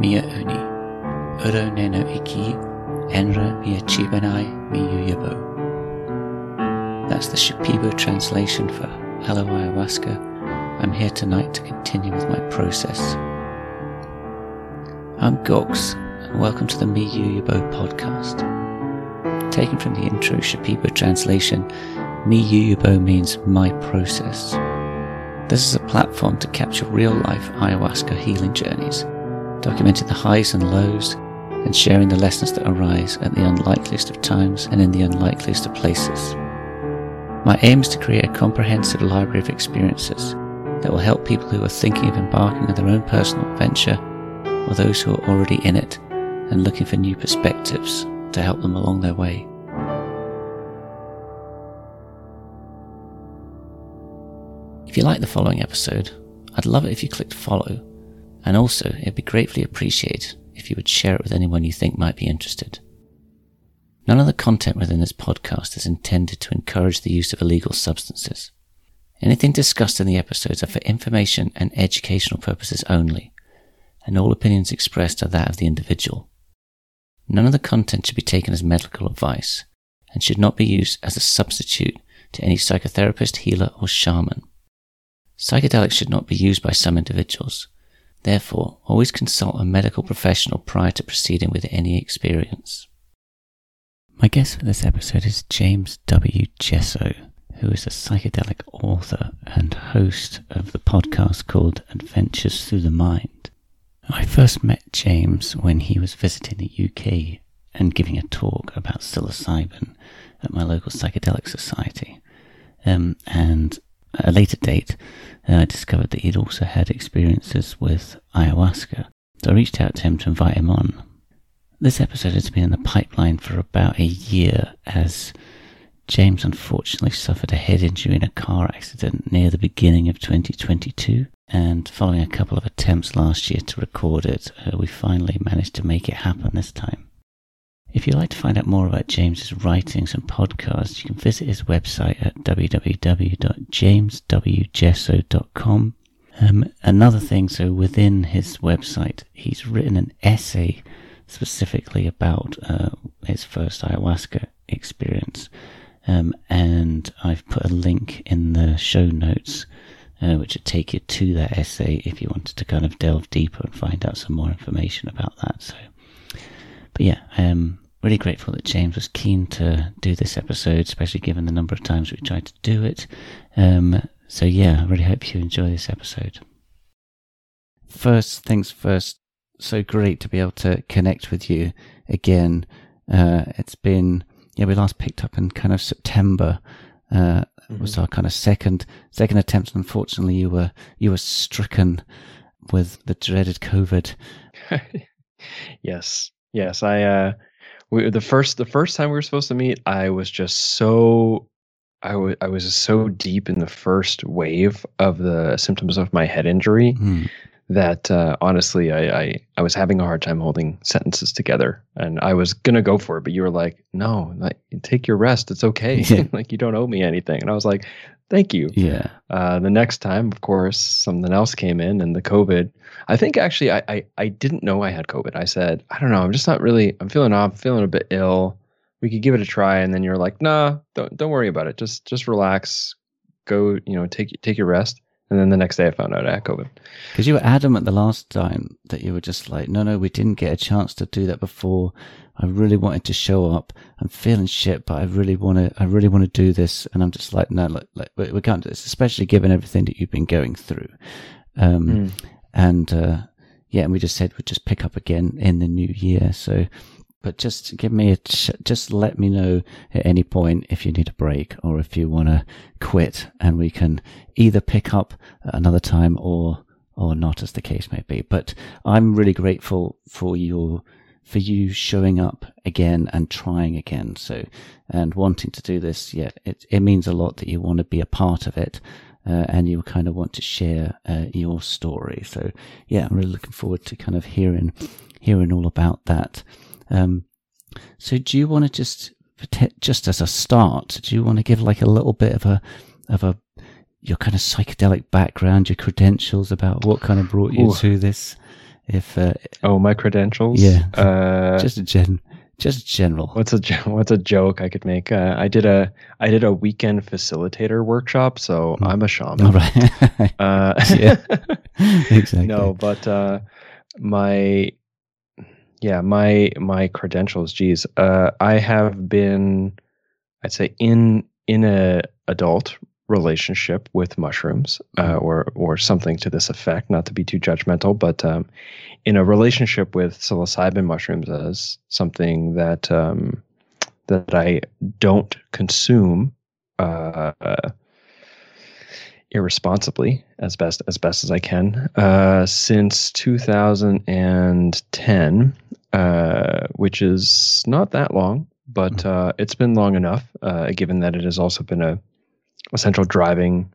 Mia Uni, Uro Neno Iki, Enra Mia Chibanai Miyuyabo. That's the Shipibo translation for Hello Ayahuasca. I'm here tonight to continue with my process. I'm Gox, and welcome to the Mi Miyuyabo podcast. Taken from the intro Shipibo translation, Mi Miyuyabo means my process. This is a platform to capture real life ayahuasca healing journeys, documenting the highs and lows, and sharing the lessons that arise at the unlikeliest of times and in the unlikeliest of places. My aim is to create a comprehensive library of experiences that will help people who are thinking of embarking on their own personal adventure or those who are already in it and looking for new perspectives to help them along their way. If you like the following episode, I'd love it if you clicked follow, and also it'd be gratefully appreciated if you would share it with anyone you think might be interested. None of the content within this podcast is intended to encourage the use of illegal substances. Anything discussed in the episodes are for information and educational purposes only, and all opinions expressed are that of the individual. None of the content should be taken as medical advice and should not be used as a substitute to any psychotherapist, healer, or shaman. Psychedelics should not be used by some individuals. Therefore, always consult a medical professional prior to proceeding with any experience. My guest for this episode is James W. Jesso, who is a psychedelic author and host of the podcast called Adventures Through the Mind. I first met James when he was visiting the UK and giving a talk about psilocybin at my local psychedelic society. Um, and at a later date, uh, I discovered that he'd also had experiences with ayahuasca. So I reached out to him to invite him on. This episode has been in the pipeline for about a year as James unfortunately suffered a head injury in a car accident near the beginning of 2022. And following a couple of attempts last year to record it, uh, we finally managed to make it happen this time. If you'd like to find out more about James's writings and podcasts, you can visit his website at www.jameswjesso.com. Um, another thing, so within his website, he's written an essay specifically about uh, his first ayahuasca experience. Um, and I've put a link in the show notes, uh, which would take you to that essay if you wanted to kind of delve deeper and find out some more information about that. So, but yeah, I'm really grateful that James was keen to do this episode, especially given the number of times we tried to do it. Um, so yeah, I really hope you enjoy this episode. First things first, so great to be able to connect with you again. Uh, it's been yeah, we last picked up in kind of September. Uh, mm-hmm. was our kind of second second attempt. Unfortunately, you were you were stricken with the dreaded COVID. yes, yes. I uh, we, the first the first time we were supposed to meet, I was just so I was I was so deep in the first wave of the symptoms of my head injury mm that uh, honestly I, I, I was having a hard time holding sentences together and I was gonna go for it, but you were like, no, like take your rest. It's okay. Like you don't owe me anything. And I was like, thank you. Yeah. Uh, the next time, of course, something else came in and the COVID. I think actually I, I I didn't know I had COVID. I said, I don't know, I'm just not really. I'm feeling off, feeling a bit ill. We could give it a try. And then you're like, nah, don't don't worry about it. Just just relax. Go, you know, take take your rest. And then the next day I found out I had COVID. Because you were adamant the last time that you were just like, no, no, we didn't get a chance to do that before. I really wanted to show up. I'm feeling shit, but I really want to, I really want to do this. And I'm just like, no, look, like, we can't do this, especially given everything that you've been going through. Um, mm. and, uh, yeah, and we just said we'd just pick up again in the new year. So but just give me a ch- just let me know at any point if you need a break or if you want to quit and we can either pick up another time or or not as the case may be. But i'm really grateful for your for you showing up again and trying again. So and wanting to do this yeah it, it means a lot that you want to be a part of it uh, and you kind of want to share uh, your story. So yeah i'm really looking forward to kind of hearing hearing all about that um, so do you want to just, just as a start, do you want to give like a little bit of a, of a, your kind of psychedelic background, your credentials about what kind of brought you Ooh. to this, if uh, oh my credentials, yeah, uh, just a gen, just general. What's a what's a joke I could make? Uh, I did a I did a weekend facilitator workshop, so mm. I'm a shaman. All right. uh, yeah, exactly. No, but uh, my yeah my my credentials. Geez, uh, I have been, I'd say in in a adult relationship with mushrooms uh, mm-hmm. or or something to this effect not to be too judgmental but um, in a relationship with psilocybin mushrooms as something that um, that I don't consume uh, uh, irresponsibly as best as best as I can uh, since 2010 uh, which is not that long but mm-hmm. uh, it's been long enough given that it has also been a a central driving,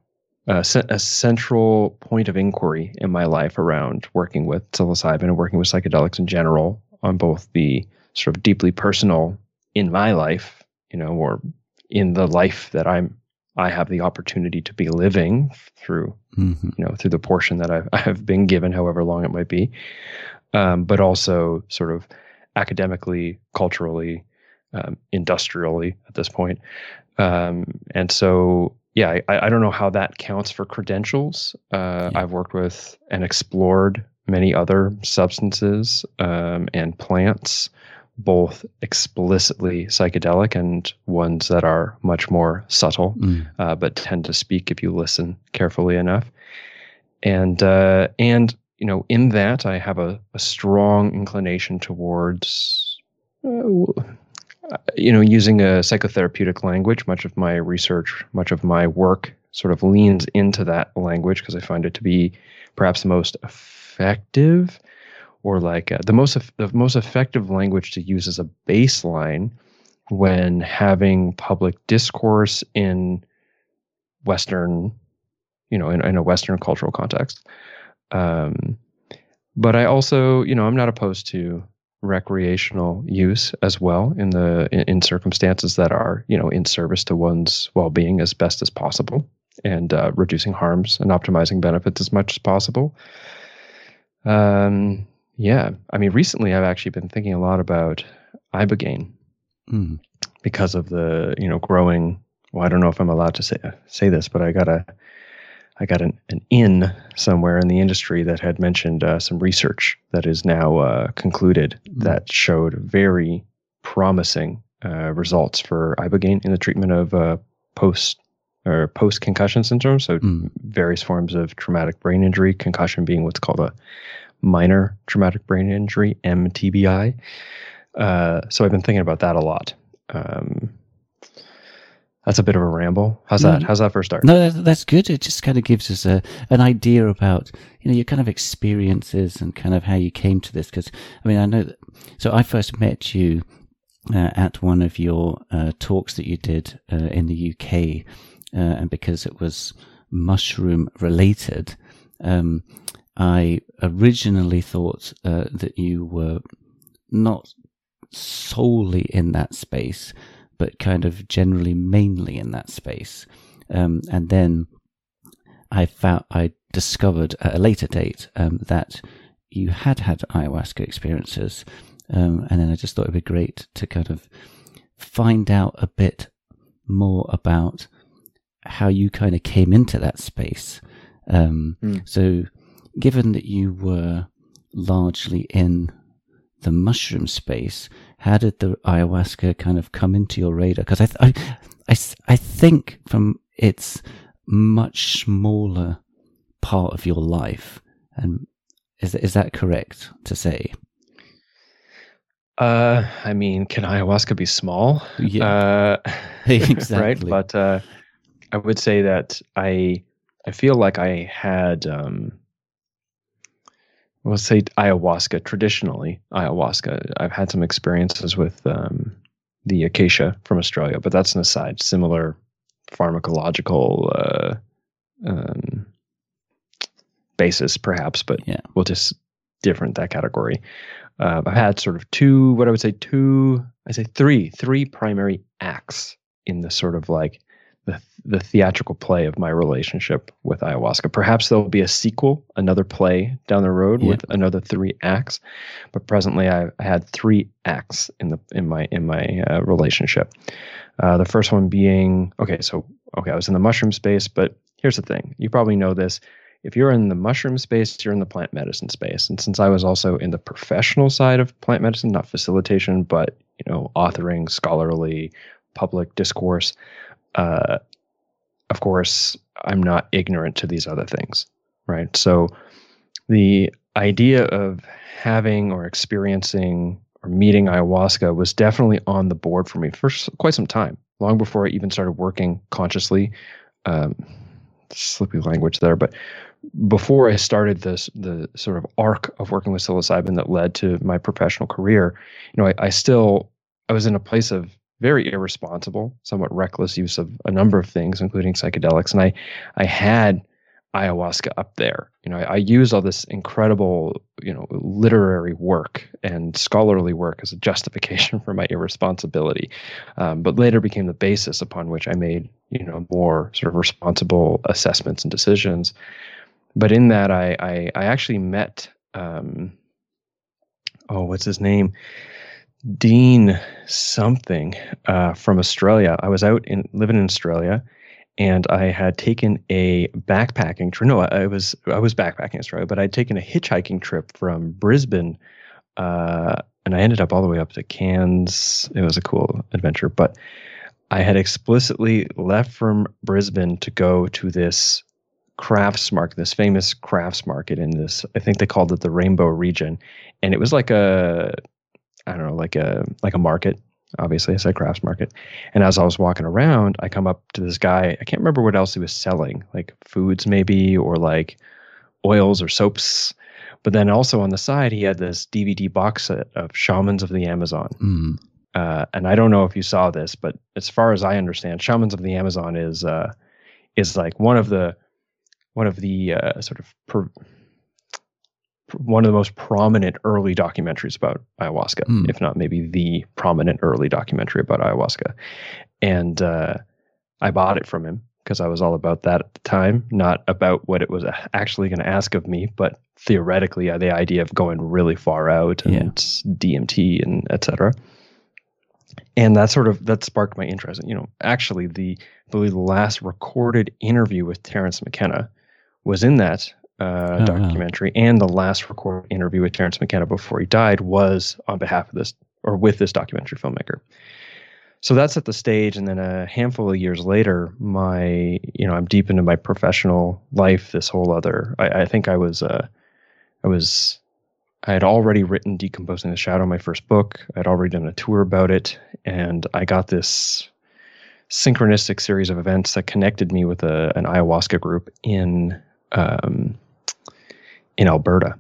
uh, a central point of inquiry in my life around working with psilocybin and working with psychedelics in general on both the sort of deeply personal in my life, you know, or in the life that I'm I have the opportunity to be living through, mm-hmm. you know, through the portion that I've, I've been given, however long it might be, um, but also sort of academically, culturally, um, industrially at this point. Um, and so yeah, I, I don't know how that counts for credentials. Uh, yeah. I've worked with and explored many other substances um, and plants, both explicitly psychedelic and ones that are much more subtle, mm. uh, but tend to speak if you listen carefully enough. And uh, and you know, in that, I have a, a strong inclination towards uh, you know, using a psychotherapeutic language, much of my research, much of my work sort of leans into that language because I find it to be perhaps the most effective or like uh, the most the most effective language to use as a baseline when having public discourse in Western, you know, in, in a Western cultural context. Um, but I also, you know, I'm not opposed to recreational use as well in the in, in, circumstances that are you know in service to one's well-being as best as possible and uh, reducing harms and optimizing benefits as much as possible um yeah i mean recently i've actually been thinking a lot about ibogaine mm. because of the you know growing well i don't know if i'm allowed to say say this but i got a I got an, an in somewhere in the industry that had mentioned uh, some research that is now uh, concluded mm-hmm. that showed very promising uh, results for ibogaine in the treatment of uh, post or post concussion syndrome. So mm. various forms of traumatic brain injury, concussion being what's called a minor traumatic brain injury (MTBI). Uh, so I've been thinking about that a lot. Um, that's a bit of a ramble. How's that? How's that for a start? No, that's good. It just kind of gives us a an idea about you know your kind of experiences and kind of how you came to this. Because I mean, I know that. So I first met you uh, at one of your uh, talks that you did uh, in the UK, uh, and because it was mushroom related, um, I originally thought uh, that you were not solely in that space but kind of generally mainly in that space. Um, and then I found I discovered at a later date um, that you had had ayahuasca experiences, um, and then I just thought it'd be great to kind of find out a bit more about how you kind of came into that space. Mm. So, given that you were largely in the mushroom space, how did the ayahuasca kind of come into your radar? Because I, th- I, I, I think from its much smaller part of your life, and is is that correct to say? Uh, I mean, can ayahuasca be small? Yeah, uh, exactly. right, but uh, I would say that I I feel like I had um, we'll say ayahuasca traditionally ayahuasca. I've had some experiences with um, the acacia from australia but that's an aside. Similar pharmacological uh, um, basis perhaps but yeah. we'll just different that category. Uh, i've had sort of two what i would say two i say three three primary acts in the sort of like the the theatrical play of my relationship with ayahuasca. Perhaps there'll be a sequel, another play down the road yeah. with another three acts, but presently I, I, had three acts in the in my in my uh, relationship. Uh, the first one being okay, so okay, I was in the mushroom space, but here's the thing: you probably know this. If you're in the mushroom space, you're in the plant medicine space. And since I was also in the professional side of plant medicine, not facilitation, but you know, authoring, scholarly, public discourse, uh, of course, I'm not ignorant to these other things, right? So the idea of having or experiencing or meeting ayahuasca was definitely on the board for me for quite some time, long before I even started working consciously. Um, slippy language there, but before I started this the sort of arc of working with psilocybin that led to my professional career, you know, I, I still I was in a place of very irresponsible, somewhat reckless use of a number of things, including psychedelics. And I, I had ayahuasca up there. You know, I, I use all this incredible, you know, literary work and scholarly work as a justification for my irresponsibility, um, but later became the basis upon which I made, you know, more sort of responsible assessments and decisions. But in that, I, I, I actually met, um, oh, what's his name? Dean something uh, from Australia. I was out in living in Australia, and I had taken a backpacking trip. No, I, was I was backpacking in Australia, but I'd taken a hitchhiking trip from Brisbane, uh, and I ended up all the way up to Cairns. It was a cool adventure, but I had explicitly left from Brisbane to go to this crafts market, this famous crafts market in this. I think they called it the Rainbow Region, and it was like a I don't know, like a like a market. Obviously, I said crafts market. And as I was walking around, I come up to this guy. I can't remember what else he was selling, like foods maybe, or like oils or soaps. But then also on the side, he had this DVD box set of Shamans of the Amazon. Mm. Uh, and I don't know if you saw this, but as far as I understand, Shamans of the Amazon is uh, is like one of the one of the uh, sort of per, one of the most prominent early documentaries about ayahuasca, mm. if not maybe the prominent early documentary about ayahuasca. And uh, I bought it from him because I was all about that at the time, not about what it was actually going to ask of me, but theoretically uh, the idea of going really far out and yeah. DMT and etc. And that sort of that sparked my interest. You know, actually, the I believe the last recorded interview with Terence McKenna was in that uh, oh, documentary, wow. and the last recorded interview with Terence McKenna before he died was on behalf of this or with this documentary filmmaker. So that's at the stage, and then a handful of years later, my you know I'm deep into my professional life. This whole other, I, I think I was, uh, I was, I had already written "Decomposing the Shadow," my first book. I'd already done a tour about it, and I got this synchronistic series of events that connected me with a, an ayahuasca group in um, in Alberta.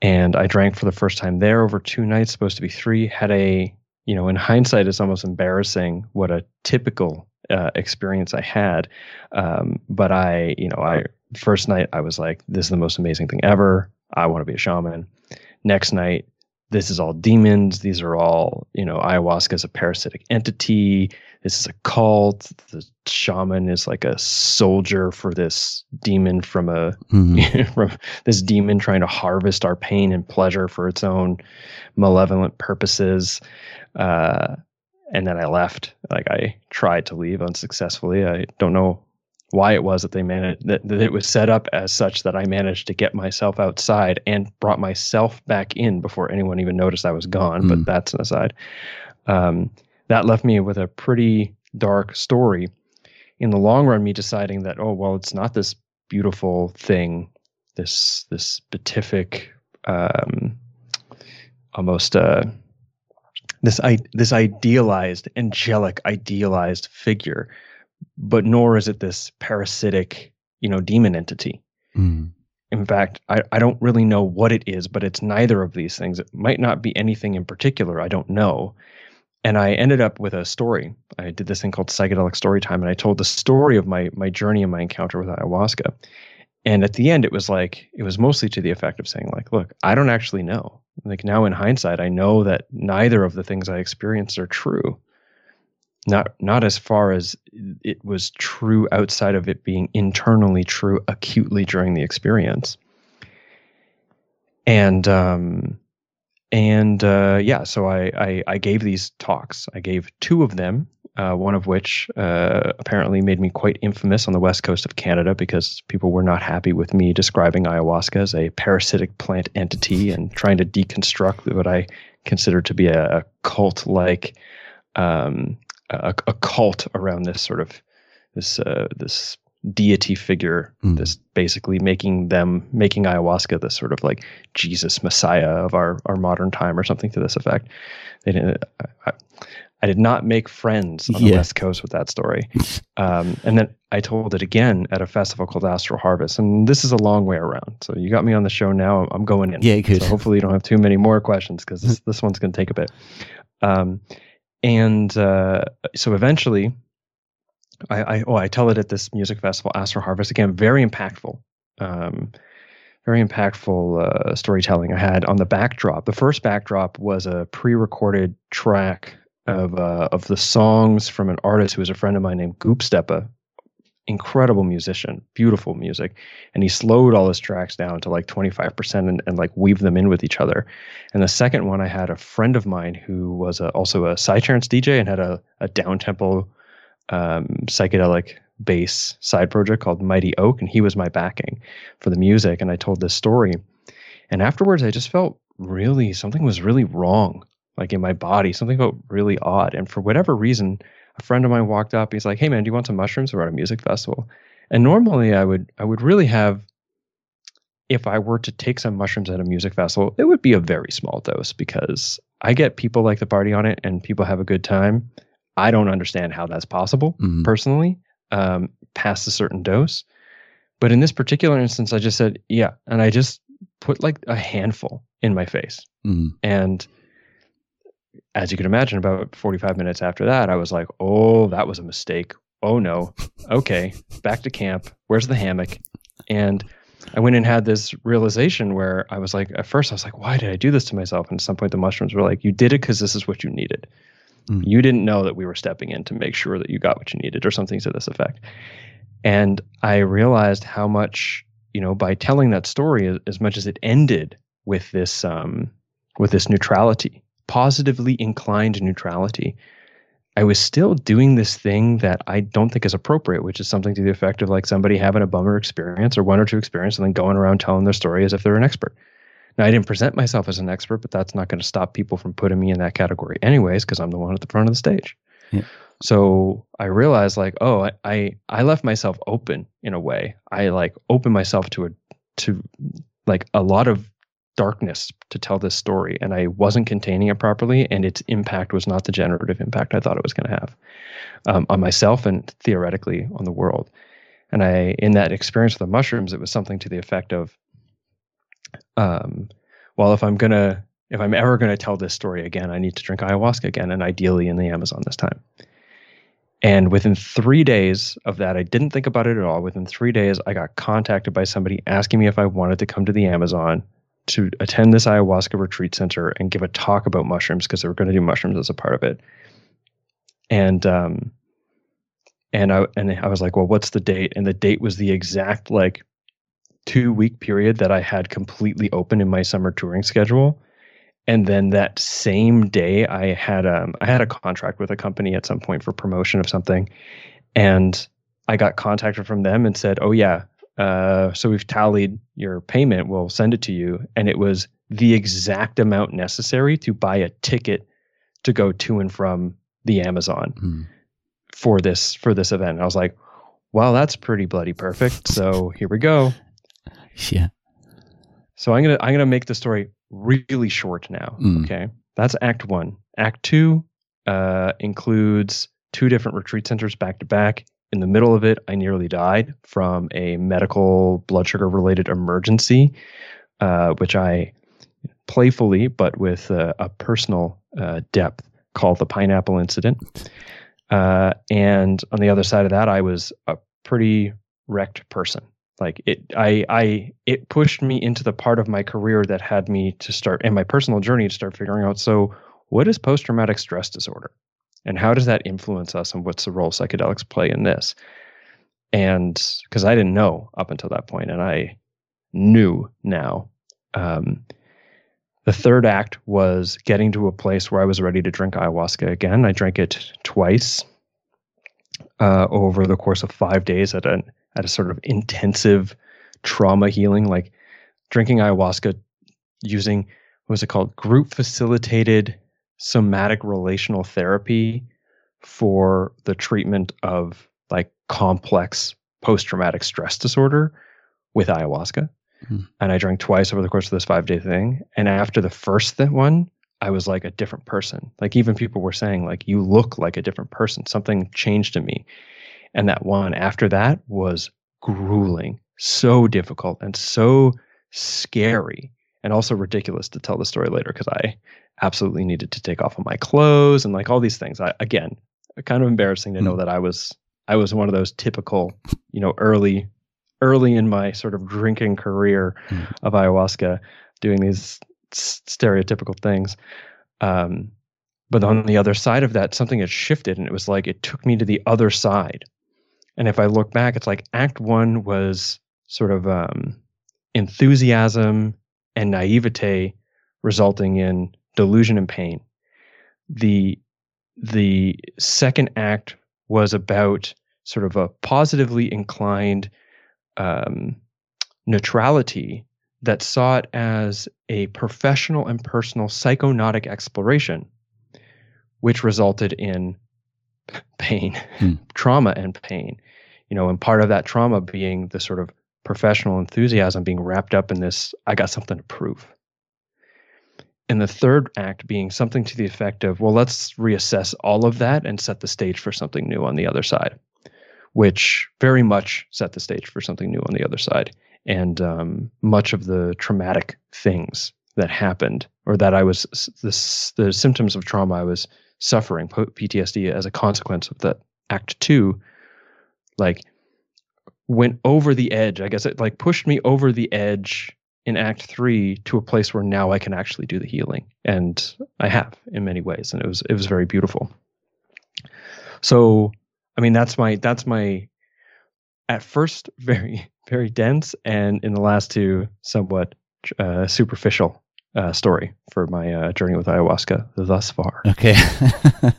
And I drank for the first time there over two nights, supposed to be three. Had a, you know, in hindsight, it's almost embarrassing what a typical uh, experience I had. Um, but I, you know, I first night I was like, this is the most amazing thing ever. I want to be a shaman. Next night, this is all demons. These are all, you know, ayahuasca is a parasitic entity this is a cult. The shaman is like a soldier for this demon from a mm-hmm. from this demon trying to harvest our pain and pleasure for its own malevolent purposes. Uh, and then I left. Like I tried to leave unsuccessfully. I don't know why it was that they managed that, that it was set up as such that I managed to get myself outside and brought myself back in before anyone even noticed I was gone. Mm. But that's an aside. Um, that left me with a pretty dark story. In the long run, me deciding that, oh, well, it's not this beautiful thing, this this beatific, um, almost uh, this I, this idealized, angelic, idealized figure, but nor is it this parasitic, you know, demon entity. Mm. In fact, I, I don't really know what it is, but it's neither of these things. It might not be anything in particular. I don't know and I ended up with a story. I did this thing called psychedelic story time, and I told the story of my my journey and my encounter with ayahuasca. And at the end, it was like it was mostly to the effect of saying, like, look, I don't actually know. Like now in hindsight, I know that neither of the things I experienced are true. not not as far as it was true outside of it being internally true acutely during the experience and um and uh yeah so I, I i gave these talks. I gave two of them uh, one of which uh, apparently made me quite infamous on the west coast of Canada because people were not happy with me describing ayahuasca as a parasitic plant entity and trying to deconstruct what I consider to be a, a cult like um, a, a, cult around this sort of this uh, this deity figure mm. this basically making them making ayahuasca the sort of like jesus messiah of our our modern time or something to this effect they didn't I, I did not make friends on the West Coast with that story. Um, and then I told it again at a festival called Astral Harvest. And this is a long way around. So you got me on the show now. I'm going in. Yeah, good. So hopefully you don't have too many more questions because this, this one's going to take a bit. Um, and uh, so eventually, I, I, oh I tell it at this music festival, Astral Harvest again, very impactful. Um, very impactful uh, storytelling I had on the backdrop. The first backdrop was a pre-recorded track of uh, of the songs from an artist who was a friend of mine named Goopsteppa. Incredible musician, beautiful music, and he slowed all his tracks down to like 25% and, and like weave them in with each other. And the second one, I had a friend of mine who was a, also a psytrance DJ and had a, a down tempo um, psychedelic bass side project called Mighty Oak, and he was my backing for the music. And I told this story, and afterwards, I just felt really something was really wrong like in my body. Something felt really odd. And for whatever reason, a friend of mine walked up. He's like, "Hey man, do you want some mushrooms? We're at a music festival." And normally, I would I would really have, if I were to take some mushrooms at a music festival, it would be a very small dose because I get people like the party on it and people have a good time. I don't understand how that's possible mm-hmm. personally, um, past a certain dose. But in this particular instance, I just said, yeah. And I just put like a handful in my face. Mm-hmm. And as you can imagine, about 45 minutes after that, I was like, oh, that was a mistake. Oh no. Okay, back to camp. Where's the hammock? And I went and had this realization where I was like, at first, I was like, why did I do this to myself? And at some point, the mushrooms were like, you did it because this is what you needed. Mm. You didn't know that we were stepping in to make sure that you got what you needed, or something to this effect. And I realized how much, you know, by telling that story, as much as it ended with this, um, with this neutrality positively inclined neutrality, I was still doing this thing that I don't think is appropriate, which is something to the effect of like somebody having a bummer experience or one or two experience and then going around telling their story as if they're an expert. Now, I didn't present myself as an expert, but that's not going to stop people from putting me in that category anyways, because I'm the one at the front of the stage. Yeah. So I realized like, oh, I, I I left myself open in a way. I like opened myself to a to like a lot of darkness to tell this story and I wasn't containing it properly and its impact was not the generative impact I thought it was going to have um, on myself and theoretically on the world. And I, in that experience with the mushrooms, it was something to the effect of, um, well, if I'm gonna, if I'm ever gonna tell this story again, I need to drink ayahuasca again, and ideally in the Amazon this time. And within three days of that, I didn't think about it at all. Within three days, I got contacted by somebody asking me if I wanted to come to the Amazon to attend this ayahuasca retreat center and give a talk about mushrooms because they were going to do mushrooms as a part of it. And um, and I and I was like, well, what's the date? And the date was the exact like two week period that I had completely open in my summer touring schedule. And then that same day, I had um I had a contract with a company at some point for promotion of something, and I got contacted from them and said, oh yeah, uh, so we've tallied your payment. We'll send it to you. And it was the exact amount necessary to buy a ticket to go to and from the Amazon mm. for this for this event. And I was like, "Wow, that's pretty bloody perfect. So here we go. Yeah. So I'm gonna I'm gonna make the story really short now. Mm. Okay. That's act one. Act two uh, includes two different retreat centers back to back in the middle of it, I nearly died from a medical blood sugar related emergency, uh, which I playfully, but with uh, a personal uh, depth, called the pineapple incident. Uh, and on the other side of that, I was a pretty wrecked person. Like it, I, I, it pushed me into the part of my career that had me to start, and my personal journey to start figuring out. So, what is post traumatic stress disorder? and how does that influence us and what's the role psychedelics play in this and because i didn't know up until that point and i knew now um, the third act was getting to a place where i was ready to drink ayahuasca again i drank it twice uh, over the course of five days at a at a sort of intensive trauma healing like drinking ayahuasca using what was it called group facilitated somatic relational therapy for the treatment of like complex post traumatic stress disorder with ayahuasca. Mm. And I drank twice over the course of this five day thing. And after the first th- one, I was like a different person. Like even people were saying, like, you look like a different person. Something changed in me. And that one after that was grueling, so difficult and so scary and also ridiculous to tell the story later because I absolutely needed to take off of my clothes and like all these things. I again, kind of embarrassing to know mm. that I was I was one of those typical, you know, early early in my sort of drinking career mm. of ayahuasca doing these stereotypical things. Um, but on the other side of that, something had shifted and it was like it took me to the other side. And if I look back, it's like act one was sort of um, enthusiasm and naivete resulting in delusion and pain. The the second act was about sort of a positively inclined um, neutrality that saw it as a professional and personal psychonautic exploration, which resulted in pain, hmm. trauma, and pain. You know, and part of that trauma being the sort of professional enthusiasm being wrapped up in this I got something to prove. And the third act being something to the effect of, well, let's reassess all of that and set the stage for something new on the other side, which very much set the stage for something new on the other side. And um, much of the traumatic things that happened, or that I was, the, the symptoms of trauma I was suffering, PTSD, as a consequence of that act two, like went over the edge. I guess it like pushed me over the edge in act 3 to a place where now I can actually do the healing and I have in many ways and it was it was very beautiful. So, I mean that's my that's my at first very very dense and in the last two somewhat uh, superficial uh, story for my uh, journey with ayahuasca thus far. Okay.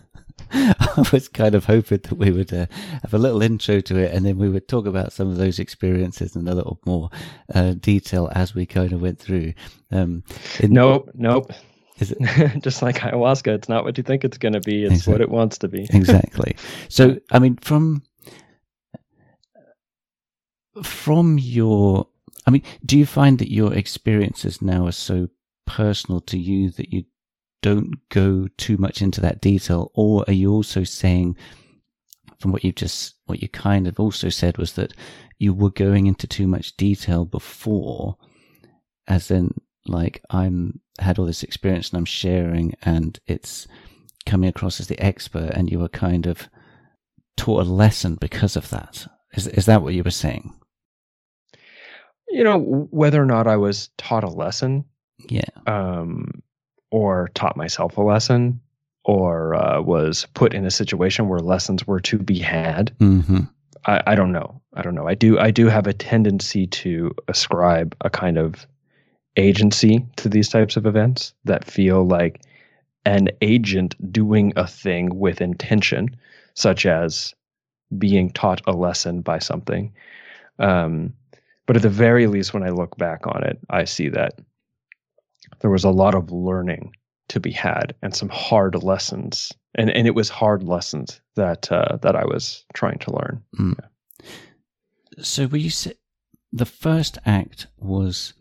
I was kind of hoping that we would uh, have a little intro to it and then we would talk about some of those experiences in a little more uh, detail as we kind of went through. Um, in, nope, nope. Is it just like ayahuasca? It's not what you think it's going to be. It's exactly. what it wants to be. exactly. So, I mean, from from your, I mean, do you find that your experiences now are so personal to you that you don't go too much into that detail? Or are you also saying, from what you've just, what you kind of also said was that you were going into too much detail before, as in, like, I'm had all this experience and I'm sharing and it's coming across as the expert and you were kind of taught a lesson because of that. Is, is that what you were saying? You know, whether or not I was taught a lesson. Yeah. Um, or taught myself a lesson or uh, was put in a situation where lessons were to be had. Mm-hmm. I, I, don't know. I don't know. I do. I do have a tendency to ascribe a kind of agency to these types of events that feel like an agent doing a thing with intention, such as being taught a lesson by something. Um, but at the very least, when I look back on it, I see that there was a lot of learning to be had and some hard lessons and and it was hard lessons that uh, that I was trying to learn. Mm. Yeah. So, were you the first act was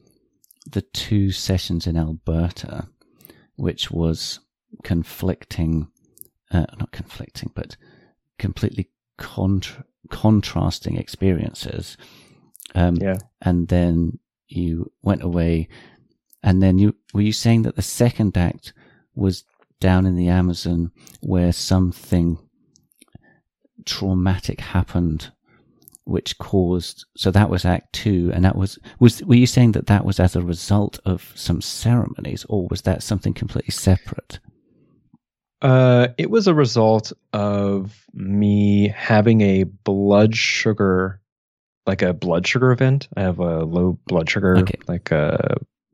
the two sessions in Alberta, which was conflicting, uh, not conflicting, but completely contra- contrasting experiences. Um, yeah, and then you went away and then you were you saying that the second act was down in the Amazon where something traumatic happened which caused so that was act 2 and that was was were you saying that that was as a result of some ceremonies or was that something completely separate Uh, it was a result of me having a blood sugar, like a blood sugar event. I have a low blood sugar, Okay. like uh,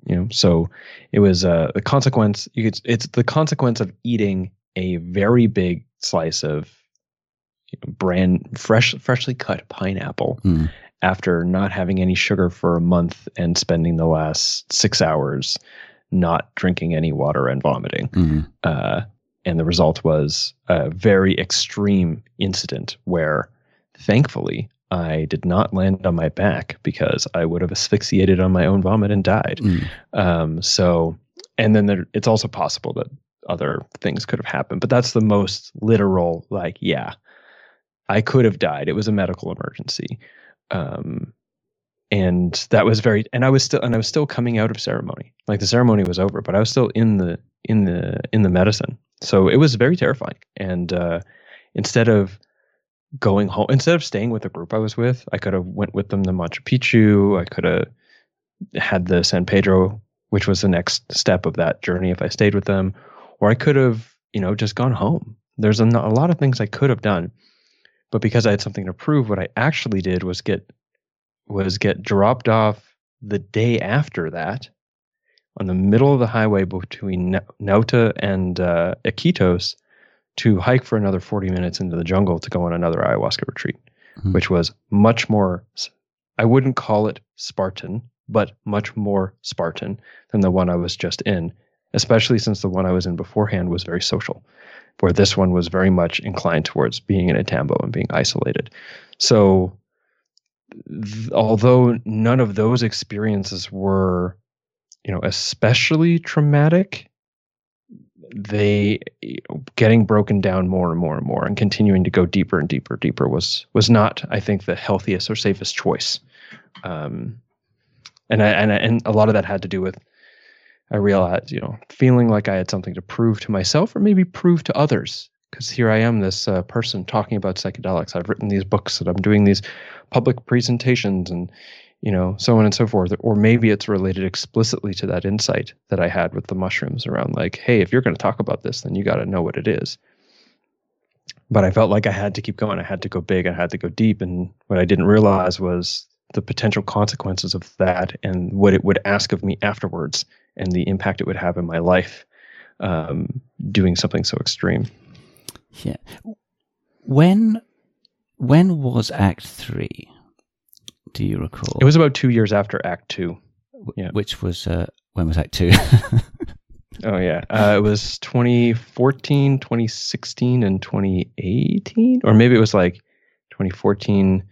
you know. So it was uh, the consequence. You could, it's the consequence of eating a very big slice of you know, brand fresh, freshly cut pineapple Mm. after not having any sugar for a month and spending the last six hours not drinking any water and vomiting. Mm. Uh, and the result was a very extreme incident where, thankfully, I did not land on my back because I would have asphyxiated on my own vomit and died. Mm. Um, so, and then there, it's also possible that other things could have happened, but that's the most literal, like, yeah, I could have died. It was a medical emergency. Um, and that was very, and I was still, and I was still coming out of ceremony. Like the ceremony was over, but I was still in the, in the, in the medicine. So it was very terrifying. And, uh, instead of going home, instead of staying with the group I was with, I could have went with them to Machu Picchu. I could have had the San Pedro, which was the next step of that journey if I stayed with them, or I could have, you know, just gone home. There's a, a lot of things I could have done, but because I had something to prove, what I actually did was get was get dropped off the day after that on the middle of the highway between Na- Nauta and uh, Iquitos to hike for another 40 minutes into the jungle to go on another ayahuasca retreat, Mhm. which was much more, I wouldn't call it Spartan, but much more Spartan than the one I was just in, especially since the one I was in beforehand was very social, where this one was very much inclined towards being in a tambo and being isolated. So, th- although none of those experiences were, you know, especially traumatic, they getting broken down more and more and more and continuing to go deeper and deeper deeper was was not i think the healthiest or safest choice. Um and I, and and a lot of that had to do with i realized you know feeling like i had something to prove to myself or maybe prove to others. Because here i am this uh, person talking about psychedelics. I've written these books and i'm doing these public presentations and you know so on and so forth or maybe it's related explicitly to that insight that i had with the mushrooms around like hey if you're going to talk about this then you got to know what it is. But i felt like i had to keep going. I had to go big. I had to go deep. And what i didn't realize was the potential consequences of that and what it would ask of me afterwards and the impact it would have in my life um, doing something so extreme. Yeah. When when was Act Three? Do you recall? it was about two years after act two yeah. Which was uh, when was Act Two? Oh yeah, uh, it was 2014, 2016, and 2018, or maybe it was like 2014,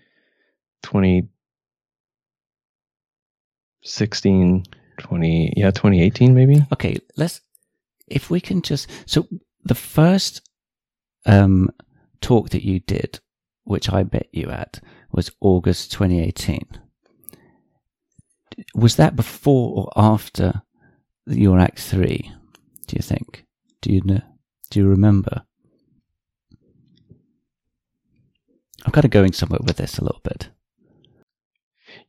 2016, 20 yeah, 2018 maybe. okay, let's if we can just so the first um talk that you did, which I bet you at, was August 2018. Was that before or after your Act Three? Do you think? Do you know? Do you remember? I'm kind of going somewhere with this a little bit.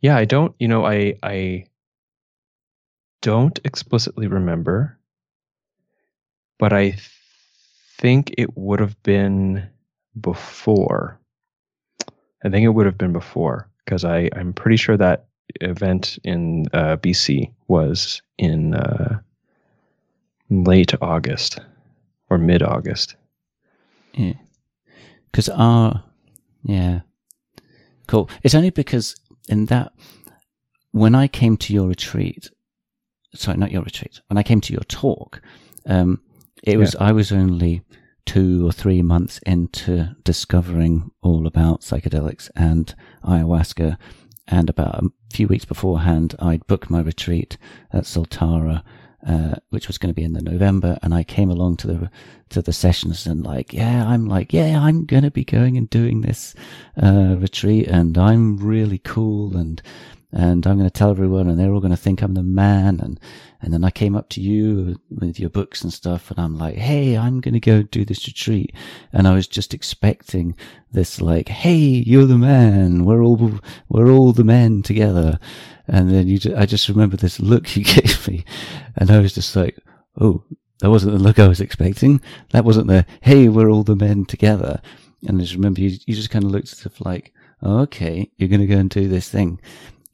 Yeah, I don't, you know, I I don't explicitly remember, but I th- think it would have been before. I think it would have been before because I I'm pretty sure that event in uh, BC was in uh, late August or mid August. Yeah. Because our, yeah. Cool. It's only because in that, when I came to your retreat, sorry, not your retreat, when I came to your talk, um, it was, I was only two or three months into discovering all about psychedelics and ayahuasca. And about a few weeks beforehand, I'd booked my retreat at Soltara, uh, which was going to be in the November. And I came along to the, to the sessions and like, yeah, I'm like, yeah, I'm going to be going and doing this, uh, retreat and I'm really cool and, and I'm going to tell everyone and they're all going to think I'm the man. And, and then I came up to you with your books and stuff and I'm like, Hey, I'm going to go do this retreat. And I was just expecting this like, Hey, you're the man. We're all, we're all the men together. And then you, ju- I just remember this look you gave me and I was just like, Oh, that wasn't the look I was expecting. That wasn't the hey, we're all the men together. And I just remember you, you just kind of looked as if like, oh, okay, you're going to go and do this thing.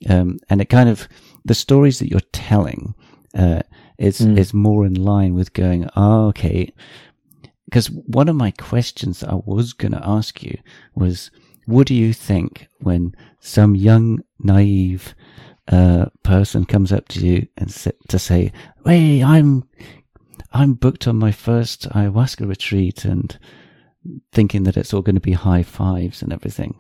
Um, and it kind of, the stories that you're telling, uh, is, mm. is more in line with going, oh, okay. Because one of my questions that I was going to ask you was, what do you think when some young, naive, uh, person comes up to you and to say, "Hey, I'm I'm booked on my first ayahuasca retreat and thinking that it's all going to be high fives and everything.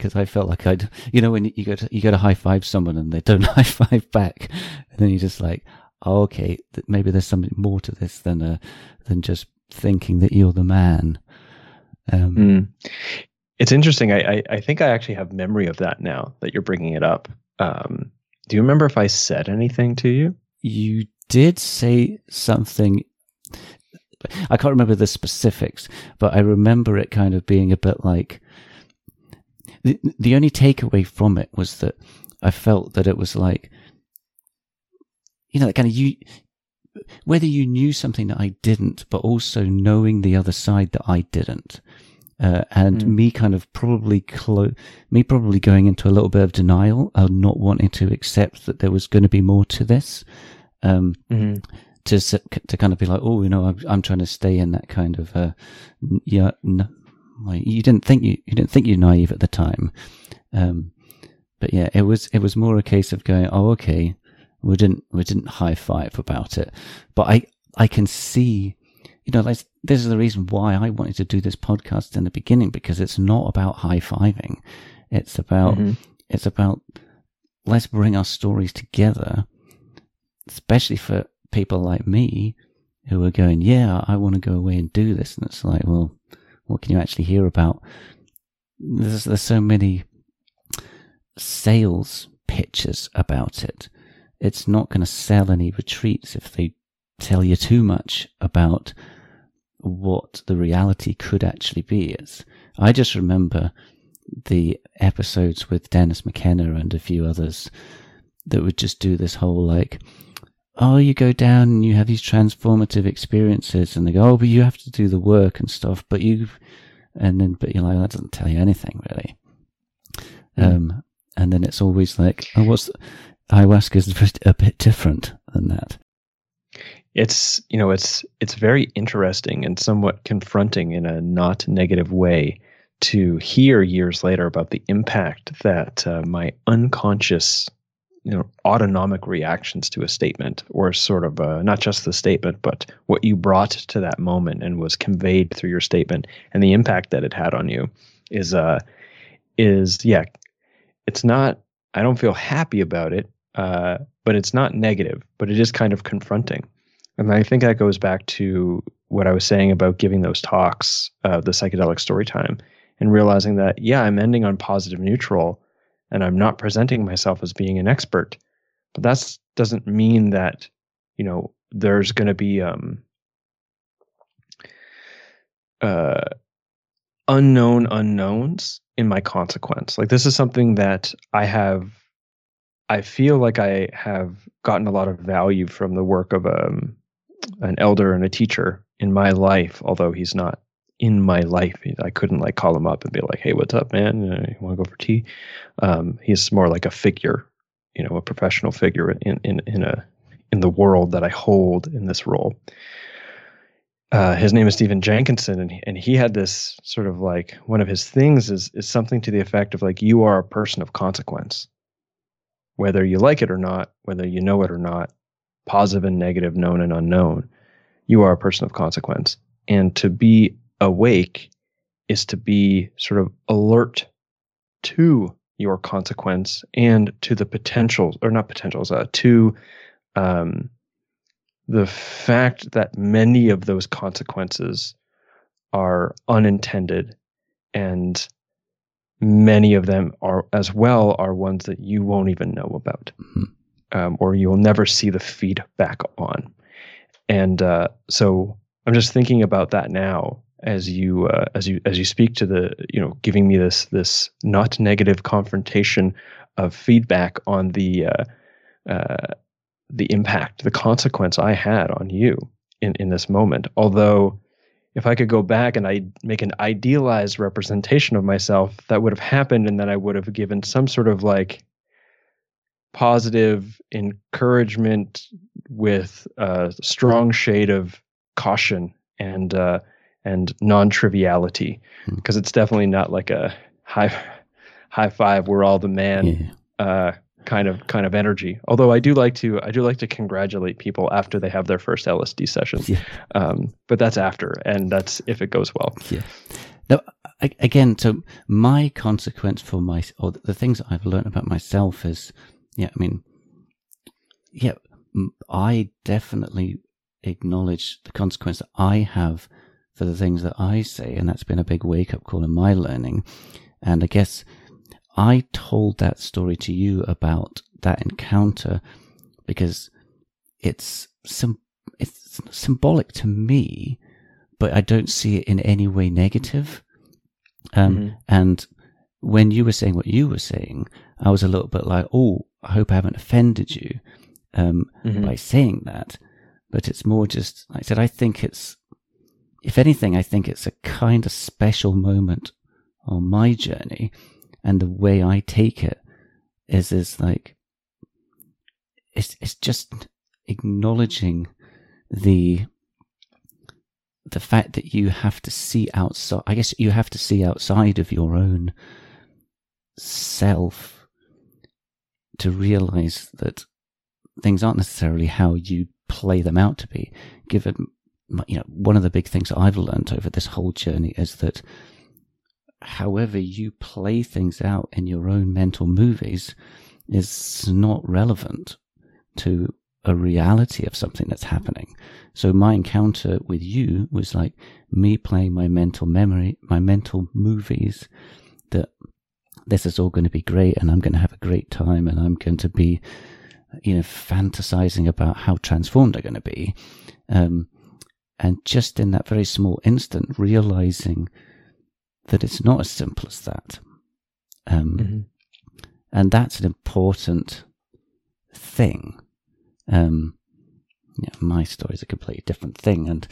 Because I felt like I'd, you know, when you go to, you go to high five someone and they don't high five back, and then you're just like, oh, okay, maybe there's something more to this than uh, than just thinking that you're the man. Um, mm. It's interesting. I, I, I think I actually have memory of that now that you're bringing it up. Um, do you remember if I said anything to you? You did say something. I can't remember the specifics, but I remember it kind of being a bit like the, the only takeaway from it was that I felt that it was like, you know, kind of you, whether you knew something that I didn't, but also knowing the other side that I didn't. Uh, and mm. me kind of probably clo- me probably going into a little bit of denial of not wanting to accept that there was going to be more to this um, mm-hmm. to to kind of be like, oh, you know, I'm, I'm trying to stay in that kind of uh, yeah. You didn't think you you didn't think you're naive at the time, um, but yeah, it was it was more a case of going, oh, okay, we didn't we didn't high five about it, but I I can see, you know, like this is the reason why I wanted to do this podcast in the beginning because it's not about high fiving, it's about mm-hmm. it's about let's bring our stories together especially for people like me who are going, yeah, I want to go away and do this. And it's like, well, what can you actually hear about? There's, there's so many sales pitches about it. It's not going to sell any retreats if they tell you too much about what the reality could actually be. It's, I just remember the episodes with Dennis McKenna and a few others that would just do this whole like, oh, you go down and you have these transformative experiences, and they go, oh, but you have to do the work and stuff, but you, and then, but you're like, that doesn't tell you anything really. Mm. Um, and then it's always like, oh, what's ayahuasca is a bit different than that. It's you know it's it's very interesting and somewhat confronting in a not negative way to hear years later about the impact that uh, my unconscious you know autonomic reactions to a statement or sort of not just the statement but what you brought to that moment and was conveyed through your statement and the impact that it had on you is uh is yeah it's not i don't feel happy about it uh but it's not negative but it is kind of confronting. And i think that goes back to what i was saying about giving those talks uh, the psychedelic story time and realizing that yeah i'm ending on positive neutral and I'm not presenting myself as being an expert. But that doesn't mean that, you know, there's going to be um, uh, unknown unknowns in my consequence. Like this is something that I have. I feel like I have gotten a lot of value from the work of um, an elder and a teacher in my life, although he's not in my life. I couldn't like call him up and be like, "Hey, what's up, man? You want to go for tea?" Um, he's more like a figure, you know, a professional figure in in in a in the world that I hold in this role. Uh, his name is Stephen Jenkinson, and and he had this sort of like one of his things is is something to the effect of like you are a person of consequence, whether you like it or not, whether you know it or not, positive and negative, known and unknown, you are a person of consequence, and to be awake is to be sort of alert to your consequence and to the potentials or not potentials uh, to um, the fact that many of those consequences are unintended and many of them are as well are ones that you won't even know about mm-hmm. um, or you'll never see the feedback on and uh, so i'm just thinking about that now as you uh, as you as you speak to the you know giving me this this not negative confrontation of feedback on the uh, uh, the impact the consequence I had on you in, in this moment. Although, if I could go back and I make an idealized representation of myself, that would have happened, and then I would have given some sort of like positive encouragement with a strong shade of caution and uh, and non-triviality because hmm. it's definitely not like a high high five we're all the man yeah. uh, kind of kind of energy. Although I do like to I do like to congratulate people after they have their first LSD session. Yeah. Um, but that's after, and that's if it goes well. Yeah. Now, again, so my consequence for my or the things I've learned about myself is, yeah, I mean, yeah, I definitely acknowledge the consequence that I have for the things that I say, and that's been a big wake up call in my learning. And I guess I told that story to you about that encounter because it's some it's symbolic to me, but I don't see it in any way negative. Um, mm-hmm. And when you were saying what you were saying, I was a little bit like, "Oh, I hope I haven't offended you um, mm-hmm. by saying that." But it's more just, like I said, I think it's, if anything, I think it's a kind of special moment on my journey and the way I take it is is like it's it's just acknowledging the the fact that you have to see outside I guess you have to see outside of your own self to realize that things aren't necessarily how you play them out to be given you know one of the big things I've learned over this whole journey is that however you play things out in your own mental movies is not relevant to a reality of something that's happening. So my encounter with you was like me playing my mental memory, my mental movies that this is all going to be great and I'm going to have a great time and I'm going to be, you know, fantasizing about how transformed I'm going to be. Um, and just in that very small instant, realizing that it's not as simple as that. Um, mm-hmm. And that's an important thing. Um, yeah, my story is a completely different thing. And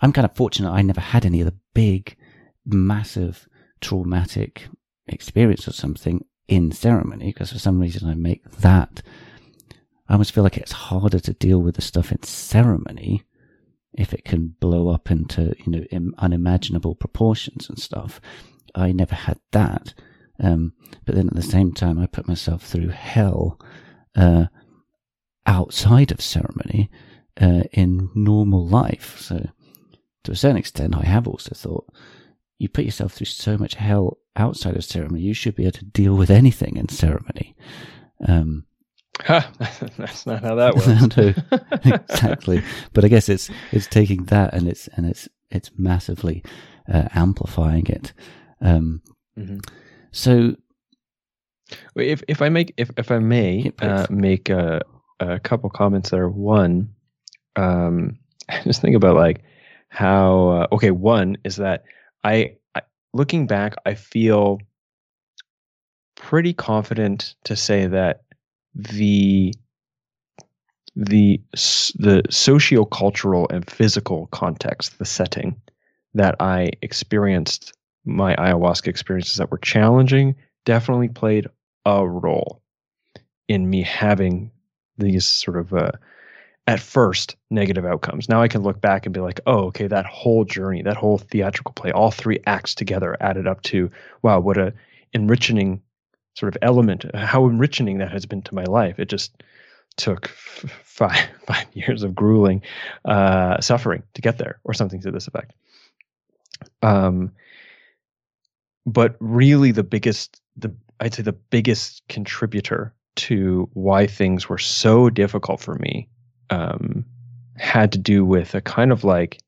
I'm kind of fortunate I never had any of the big, massive, traumatic experience or something in ceremony because for some reason I make that. I almost feel like it's harder to deal with the stuff in ceremony if it can blow up into you know unimaginable proportions and stuff. I never had that, um, but then at the same time, I put myself through hell uh, outside of ceremony uh, in normal life. So, to a certain extent, I have also thought you put yourself through so much hell outside of ceremony, you should be able to deal with anything in ceremony. Um, That's not how that works. no, exactly. But I guess it's it's taking that and it's and it's it's massively uh, amplifying it. Um, mm-hmm. So, if if I make if if I may uh, make a a couple comments there. One, um, just think about like how uh, okay. One is that I, I looking back, I feel pretty confident to say that the the the socio-cultural and physical context, the setting that I experienced my ayahuasca experiences that were challenging definitely played a role in me having these sort of uh, at first negative outcomes. Now I can look back and be like, oh, okay, that whole journey, that whole theatrical play, all three acts together added up to wow, what a enriching sort of element, how enriching that has been to my life. It just took five five years of grueling uh, suffering to get there, or something to this effect. Um, but really, the biggest, the I'd say the biggest contributor to why things were so difficult for me um, had to do with a kind of like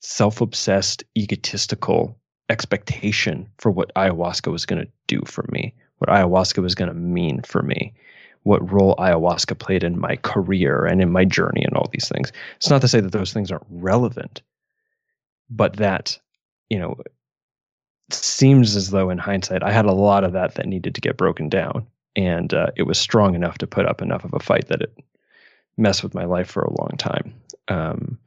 self-obsessed, egotistical expectation for what ayahuasca was going to do for me, what ayahuasca was going to mean for me, what role ayahuasca played in my career and in my journey and all these things. It's not to say that those things aren't relevant, but that, you know, seems as though in hindsight, I had a lot of that that needed to get broken down. And uh, it was strong enough to put up enough of a fight that it messed with my life for a long time. Um,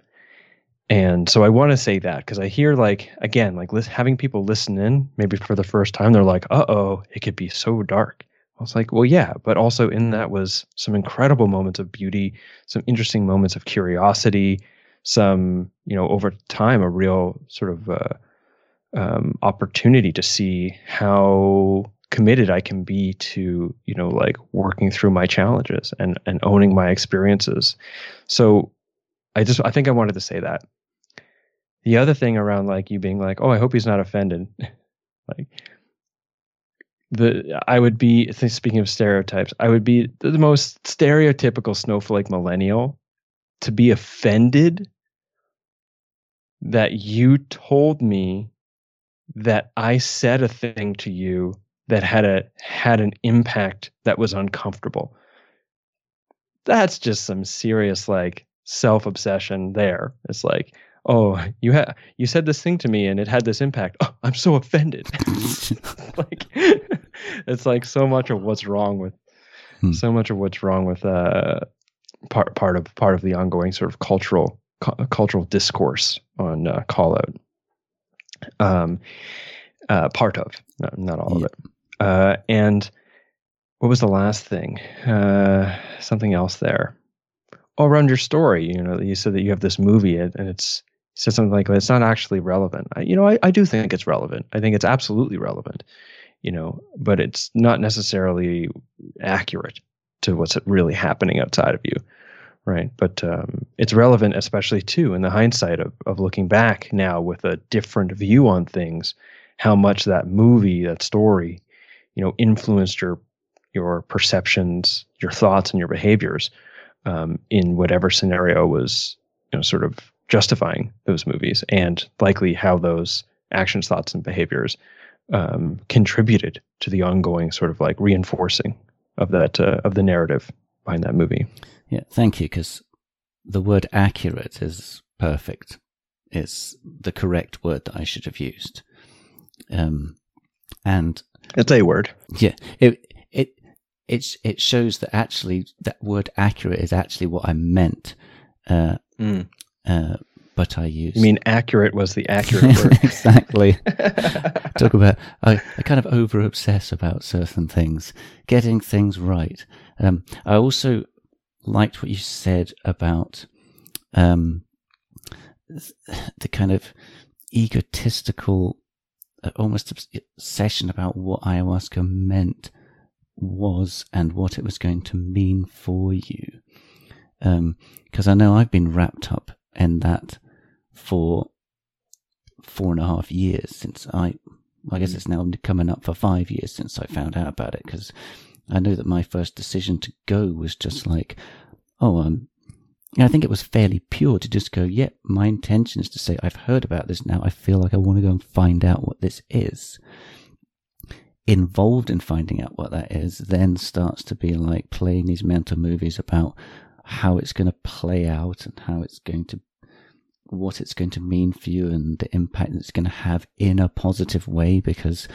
and so I want to say that because I hear like again like having people listen in maybe for the first time they're like uh oh it could be so dark. I was like well yeah but also in that was some incredible moments of beauty, some interesting moments of curiosity, some you know over time a real sort of uh, um, opportunity to see how committed I can be to you know like working through my challenges and and owning my experiences. So I just I think I wanted to say that the other thing around like you being like, oh, I hope he's not offended. like the I would be speaking of stereotypes, I would be the most stereotypical snowflake millennial to be offended that you told me that I said a thing to you that had a had an impact that was uncomfortable. That's just some serious like self-obsession there. It's like oh you had you said this thing to me and it had this impact. Oh i'm so offended. Like it's like so much of what's wrong with hmm. so much of what's wrong with uh part part of part of the ongoing sort of cultural cu- cultural discourse on uh, call out. Um uh part of not, not all yeah. of it. Uh and what was the last thing? Uh something else there. Oh, around your story you know you said that you have this movie and it's said something like it's not actually relevant. I, you know, I, I do think it's relevant. I think it's absolutely relevant, you know, but it's not necessarily accurate to what's really happening outside of you. Right. But um, it's relevant, especially too, in the hindsight of, of looking back now with a different view on things, how much that movie, that story, you know, influenced your your perceptions, your thoughts, and your behaviors um, in whatever scenario was, you know, sort of justifying those movies and likely how those actions, thoughts, and behaviors um, contributed to the ongoing sort of like reinforcing of that uh, of the narrative behind that movie. Yeah, thank you. Because the word accurate is perfect. It's the correct word that I should have used. Um, and it's a word. Yeah, it it it it shows that actually that word accurate is actually what I meant. Uh, mm. Uh, but I use. You mean accurate was the accurate word? exactly. Talk about I, I kind of over obsess about certain things, getting things right. Um, I also liked what you said about um, the kind of egotistical, uh, almost obsession about what ayahuasca meant was and what it was going to mean for you. Because um, I know I've been wrapped up and that for four and a half years since I, I guess mm. it's now coming up for five years since I found out about it because I know that my first decision to go was just like, oh, um, I think it was fairly pure to just go, yep, yeah, my intention is to say, I've heard about this now. I feel like I want to go and find out what this is. Involved in finding out what that is, then starts to be like playing these mental movies about how it's going to play out and how it's going to what it's going to mean for you and the impact it's going to have in a positive way because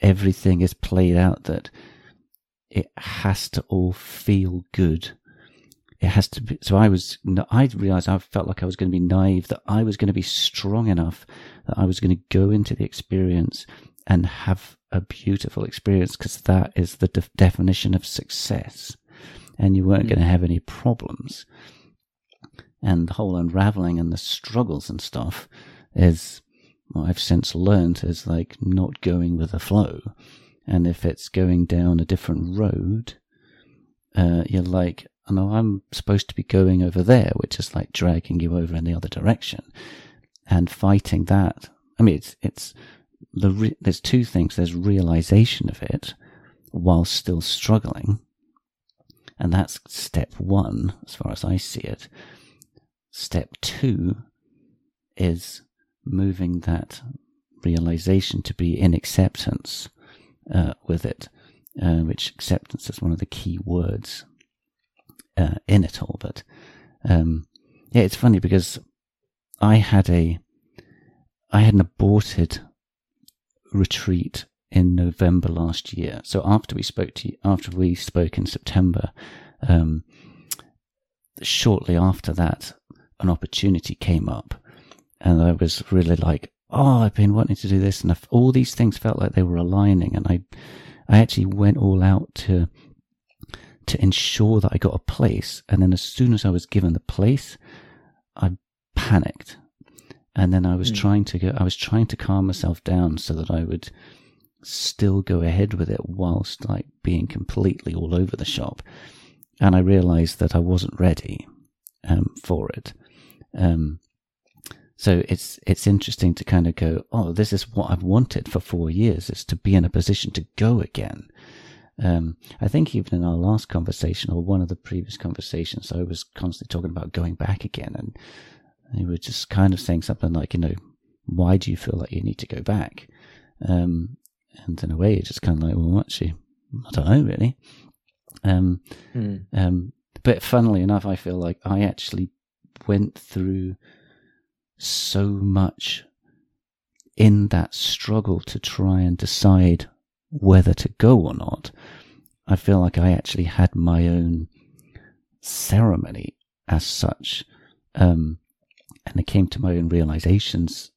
everything is played out that it has to all feel good. It has to be. So I was, I realized I felt like I was going to be naive, that I was going to be strong enough, that I was going to go into the experience and have a beautiful experience because that is the de- definition of success. And you weren't mm. going to have any problems and the whole unraveling and the struggles and stuff is what I've since learned is like not going with the flow. And if it's going down a different road, uh, you're like, oh, no, I'm supposed to be going over there, which is like dragging you over in the other direction and fighting that. I mean, it's, it's, the re- there's two things. There's realization of it while still struggling. And that's step one, as far as I see it. Step two is moving that realization to be in acceptance uh, with it, uh, which acceptance is one of the key words uh, in it all. But um, yeah, it's funny because I had a I had an aborted retreat in November last year. So after we spoke to you, after we spoke in September, um, shortly after that, an opportunity came up, and I was really like, oh, I've been wanting to do this, and all these things felt like they were aligning, and I, I actually went all out to to ensure that I got a place, and then as soon as I was given the place, I panicked, and then I was mm. trying to go, I was trying to calm myself down so that I would still go ahead with it whilst like being completely all over the shop. And I realized that I wasn't ready um, for it. Um, so it's it's interesting to kind of go, oh, this is what I've wanted for four years, is to be in a position to go again. Um, I think even in our last conversation or one of the previous conversations, I was constantly talking about going back again, and they were just kind of saying something like, you know, why do you feel like you need to go back? Um, and in a way, it's just kind of like, well, actually, I don't know really. Um, mm. um, but funnily enough, I feel like I actually went through so much in that struggle to try and decide whether to go or not. I feel like I actually had my own ceremony as such. Um, and I came to my own realizations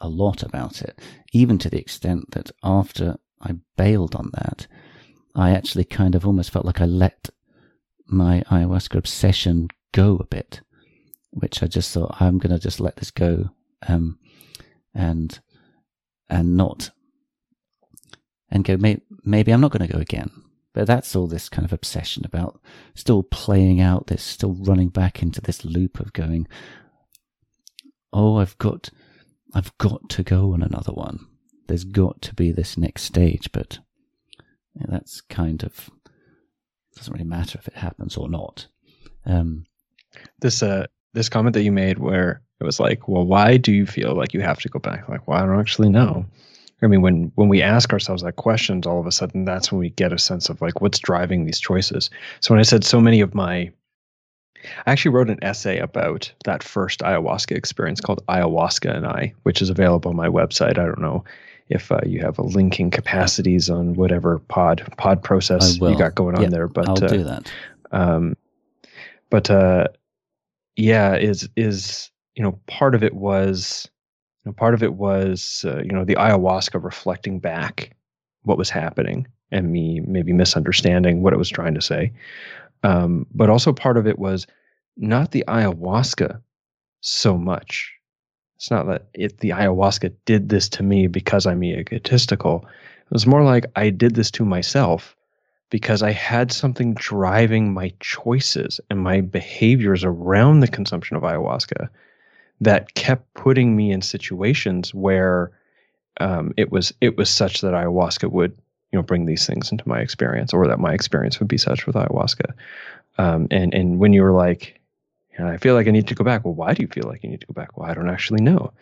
a lot about it, even to the extent that after I bailed on that, I actually kind of almost felt like I let my ayahuasca obsession go a bit, which I just thought I'm going to just let this go, um, and and not and go. Maybe, maybe I'm not going to go again. But that's all this kind of obsession about still playing out this, still running back into this loop of going, oh, I've got I've got to go on another one. There's got to be this next stage, but yeah, that's kind of doesn't really matter if it happens or not. Um, this uh, this comment that you made, where it was like, well, why do you feel like you have to go back? Like, well, I don't actually know. I mean, when when we ask ourselves that questions, all of a sudden, that's when we get a sense of like what's driving these choices. So when I said so many of my I actually wrote an essay about that first ayahuasca experience called Ayahuasca and I, which is available on my website. I don't know if uh, you have a linking capacities on whatever pod pod process you got going on there, but I'll uh, do that. Um, but uh, yeah, is is you know part of it was you know part of it was uh, you know the ayahuasca reflecting back what was happening and me maybe misunderstanding what it was trying to say. Um, but also part of it was not the ayahuasca so much. It's not that it, the ayahuasca did this to me because I'm egotistical. It was more like I did this to myself because I had something driving my choices and my behaviors around the consumption of ayahuasca that kept putting me in situations where um, it was it was such that ayahuasca would you know bring these things into my experience or that my experience would be such with ayahuasca. Um, and and when you were like i feel like i need to go back. Well why do you feel like you need to go back? Well i don't actually know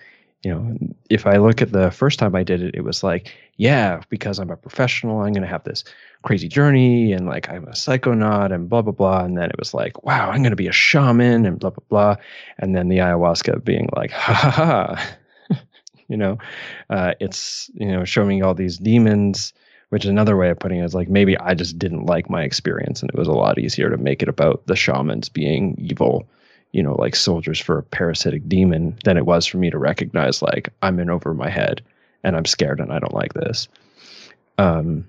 you know if i look at the first time i did it it was like yeah because i'm a professional i'm going to have this crazy journey and like i'm a psychonaut and blah blah blah. And then it was like wow i'm going to be a shaman and blah blah blah. And then the ayahuasca being like ha ha ha you know? Uh, it's you know showing all these demons which is another way of putting it is like maybe I just didn't like my experience and it was a lot easier to make it about the shamans being evil, you know, like soldiers for a parasitic demon than it was for me to recognize like I'm in over my head and I'm scared and I don't like this. Um,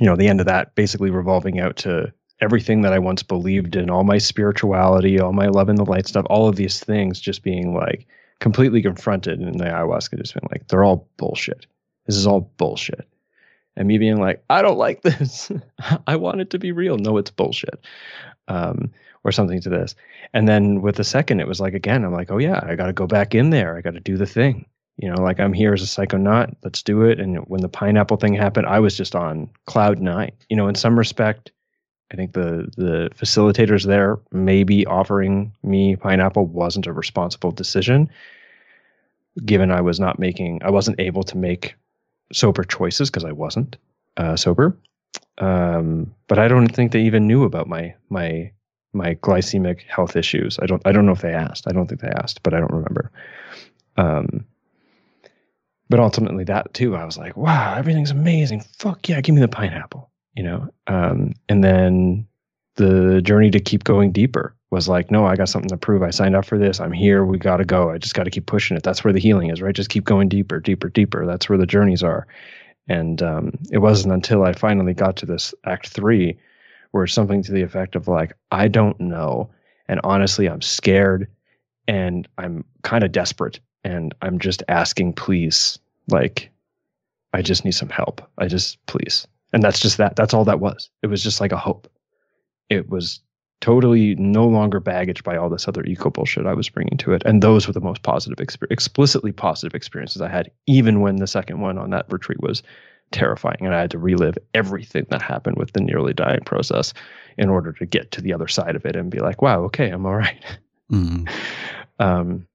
you know, the end of that basically revolving out to everything that I once believed in, all my spirituality, all my love and the light stuff, all of these things just being like completely confronted in the ayahuasca, just being like, they're all bullshit. This is all bullshit and me being like, I don't like this. I want it to be real. No, it's bullshit. Um, or something to this. And then with the second, it was like, again, I'm like, oh yeah, I got to go back in there. I got to do the thing. You know, like I'm here as a psychonaut. Let's do it. And when the pineapple thing happened, I was just on cloud nine. You know, in some respect, I think the the facilitators there maybe offering me pineapple wasn't a responsible decision, given I was not making, I wasn't able to make sober choices because I wasn't uh, sober. Um, but I don't think they even knew about my my my glycemic health issues. I don't I don't know if they asked. I don't think they asked, but I don't remember. Um, but ultimately, that too, I was like, wow, everything's amazing. Fuck yeah, give me the pineapple. You know. Um, and then the journey to keep going deeper was like, no, I got something to prove. I signed up for this. I'm here. We got to go. I just got to keep pushing it. That's where the healing is, right? Just keep going deeper, deeper, deeper. That's where the journeys are. And um, it wasn't until I finally got to this act three where something to the effect of like, I don't know. And honestly, I'm scared and I'm kind of desperate and I'm just asking, please, like, I just need some help. I just, please. And that's just that. That's all that was. It was just like a hope. It was totally no longer baggage by all this other eco bullshit I was bringing to it. And those were the most positive, explicitly positive experiences I had, even when the second one on that retreat was terrifying. And I had to relive everything that happened with the nearly dying process in order to get to the other side of it and be like, wow, okay, I'm all right. Mm. um,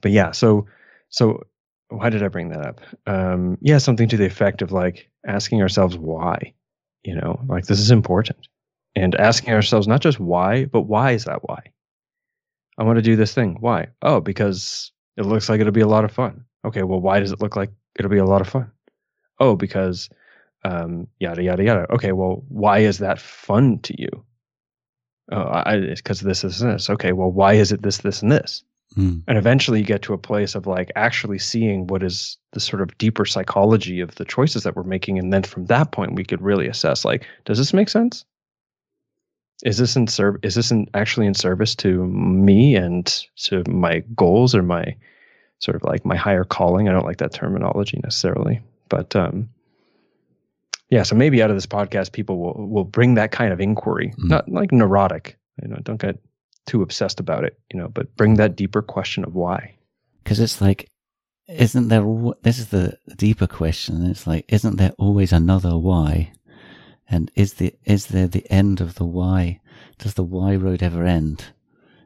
but yeah, so, so why did I bring that up? Um, yeah, something to the effect of like asking ourselves why, you know, like this is important and asking ourselves not just why, but why is that why? I want to do this thing. Why? Oh, because it looks like it'll be a lot of fun. Okay, well, why does it look like it'll be a lot of fun? Oh, because um, yada yada yada. Okay, well, why is that fun to you? Oh, I because this, is this. Okay, well, why is it this, this, and this? Mm. And eventually, you get to a place of like actually seeing what is the sort of deeper psychology of the choices that we're making, and then from that point, we could really assess like, does this make sense? is this in serv- is this in actually in service to me and to my goals or my sort of like my higher calling i don't like that terminology necessarily but um yeah so maybe out of this podcast people will will bring that kind of inquiry mm. not like neurotic you know don't get too obsessed about it you know but bring that deeper question of why because it's like isn't there this is the deeper question it's like isn't there always another why and is the is there the end of the why? Does the why road ever end?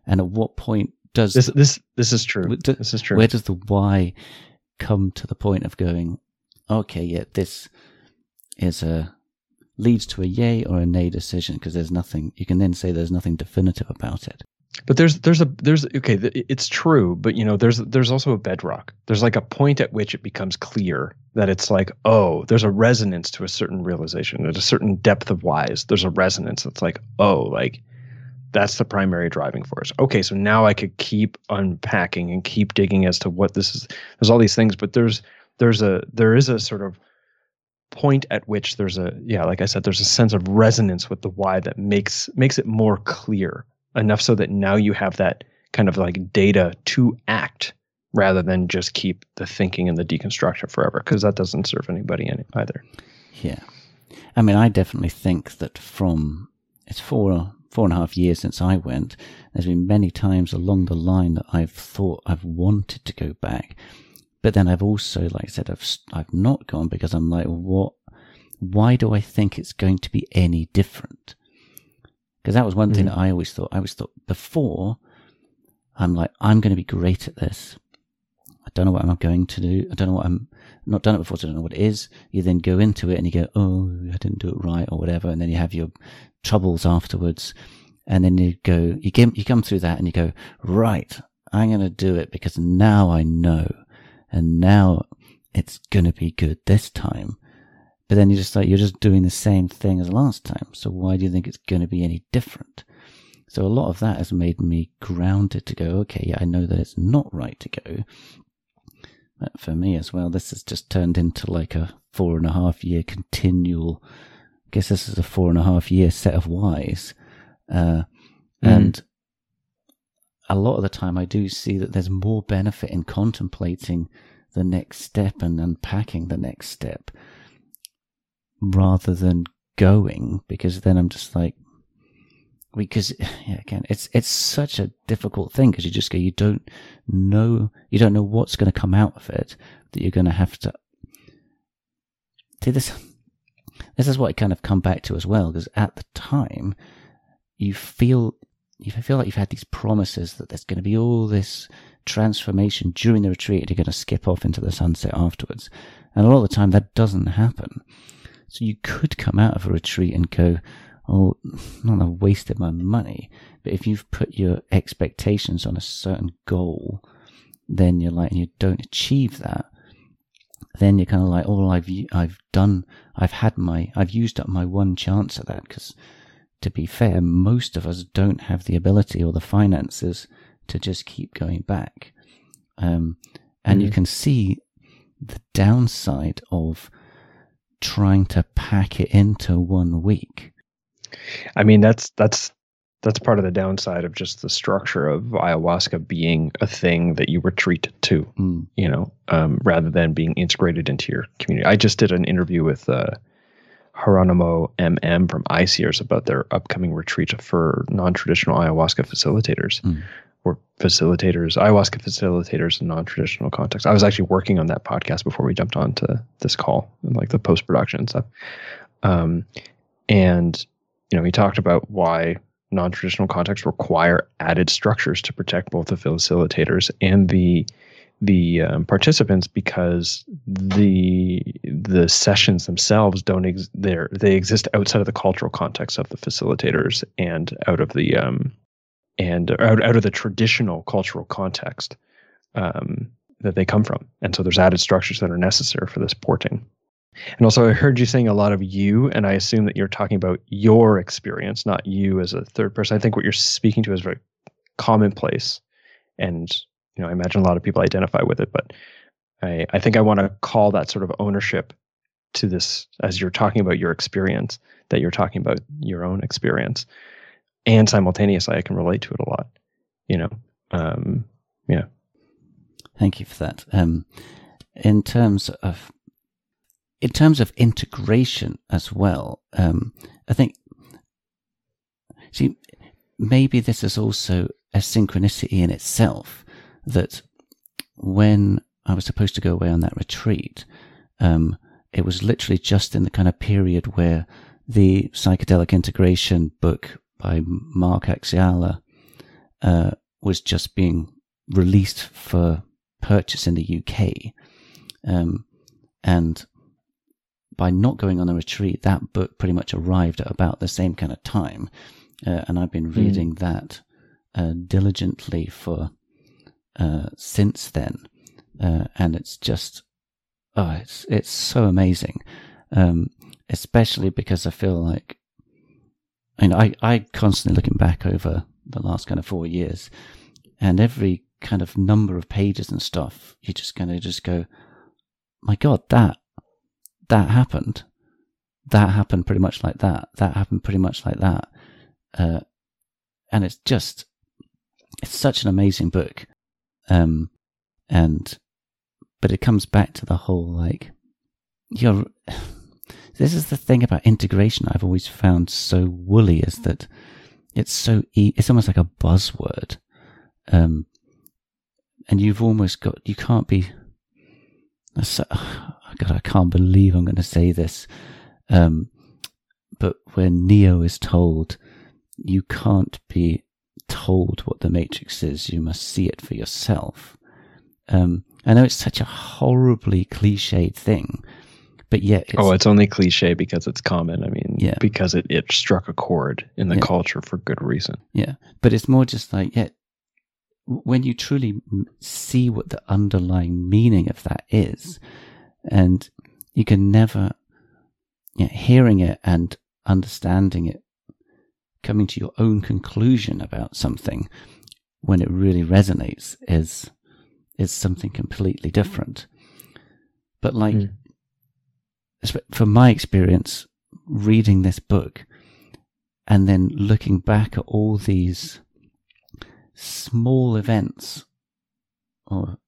And at what point does this this this is true? Do, this is true. Where does the why come to the point of going? Okay, yeah, this is a leads to a yay or a nay decision because there's nothing you can then say there's nothing definitive about it. But there's there's a there's okay it's true but you know there's there's also a bedrock. There's like a point at which it becomes clear that it's like oh there's a resonance to a certain realization there's a certain depth of whys there's a resonance that's like oh like that's the primary driving force. Okay so now i could keep unpacking and keep digging as to what this is there's all these things but there's there's a there is a sort of point at which there's a yeah like i said there's a sense of resonance with the why that makes makes it more clear enough so that now you have that kind of like data to act rather than just keep the thinking and the deconstruction forever because that doesn't serve anybody any, either. Yeah. I mean, I definitely think that from it's four four and a half years since I went. There's been many times along the line that I've thought I've wanted to go back, but then I've also, like I said, I've I've not gone because I'm like, what? Why do I think it's going to be any different? Because that was one mm. thing that I always thought. I always thought before, I'm like, I'm going to be great at this. I don't know what I'm going to do. I don't know what I'm not done it before, so I don't know what it is. You then go into it and you go, oh, I didn't do it right or whatever. And then you have your troubles afterwards. And then you go, you, get, you come through that and you go, right, I'm going to do it because now I know. And now it's going to be good this time. But then you're just like, you're just doing the same thing as last time. So why do you think it's going to be any different? So a lot of that has made me grounded to go, okay, yeah, I know that it's not right to go. But for me as well, this has just turned into like a four and a half year continual, I guess this is a four and a half year set of whys. Uh, mm. And a lot of the time I do see that there's more benefit in contemplating the next step and unpacking the next step rather than going because then I'm just like, because yeah, again, it's it's such a difficult thing because you just go, you don't know, you don't know what's going to come out of it that you're going to have to. See this, this is what I kind of come back to as well because at the time, you feel you feel like you've had these promises that there's going to be all this transformation during the retreat and you're going to skip off into the sunset afterwards, and a lot of the time that doesn't happen. So you could come out of a retreat and go, oh, not I've wasted my money. But if you've put your expectations on a certain goal, then you're like, and you don't achieve that, then you're kind of like, oh, I've, I've done, I've had my, I've used up my one chance at that because to be fair, most of us don't have the ability or the finances to just keep going back. Um, and mm-hmm. you can see the downside of trying to pack it into one week. I mean, that's that's that's part of the downside of just the structure of ayahuasca being a thing that you retreat to, mm. you know, um, rather than being integrated into your community. I just did an interview with uh, Geronimo MM from ICEERS about their upcoming retreat for non-traditional ayahuasca facilitators. Mm. Or facilitators, ayahuasca facilitators in non-traditional contexts. I was actually working on that podcast before we jumped on to this call and like the post-production and stuff. Um, and you know, he talked about why non-traditional contexts require added structures to protect both the facilitators and the the um, participants because the the sessions themselves don't ex- they exist outside of the cultural context of the facilitators and out of the um and out, out of the traditional cultural context um, that they come from and so there's added structures that are necessary for this porting and also, I heard you saying a lot of you, and I assume that you're talking about your experience, not you as a third person. I think what you're speaking to is very commonplace, and you know, I imagine a lot of people identify with it. But I, I think I want to call that sort of ownership to this as you're talking about your experience, that you're talking about your own experience, and simultaneously, I can relate to it a lot. You know, um, yeah. Thank you for that. Um, in terms of in terms of integration as well, um, I think, see, maybe this is also a synchronicity in itself that when I was supposed to go away on that retreat, um, it was literally just in the kind of period where the psychedelic integration book by Marc Aixalà uh, was just being released for purchase in the UK. Um, and by not going on a retreat, that book pretty much arrived at about the same kind of time. Uh, and I've been hmm. reading mm. that uh, diligently for uh, since then. Uh, and it's just, oh, it's, it's so amazing. Um, especially because I feel like, I know, I, I constantly looking back over the last kind of four years and every kind of number of pages and stuff, you just kind of just go, my God, that that happened. That happened pretty much like that. That happened pretty much like that. Uh, and it's just, it's such an amazing book. Um, and, but it comes back to the whole like, you're, this is the thing about integration I've always found so woolly is that it's so, e- it's almost like a buzzword. Um, and you've almost got, you can't be, so, God, I can't believe I'm going to say this. Um, but when Neo is told, you can't be told what the Matrix is, you must see it for yourself. Um, I know it's such a horribly cliched thing, but yet. It's, oh, it's only cliche because it's common. I mean, yeah. because it, it struck a chord in the yeah. culture for good reason. Yeah. But it's more just like, yeah, when you truly see what the underlying meaning of that is, and you can never, yeah, hearing it and understanding it, coming to your own conclusion about something when it really resonates is is something completely different. But like, mm. from my experience, reading this book and then looking back at all these small events or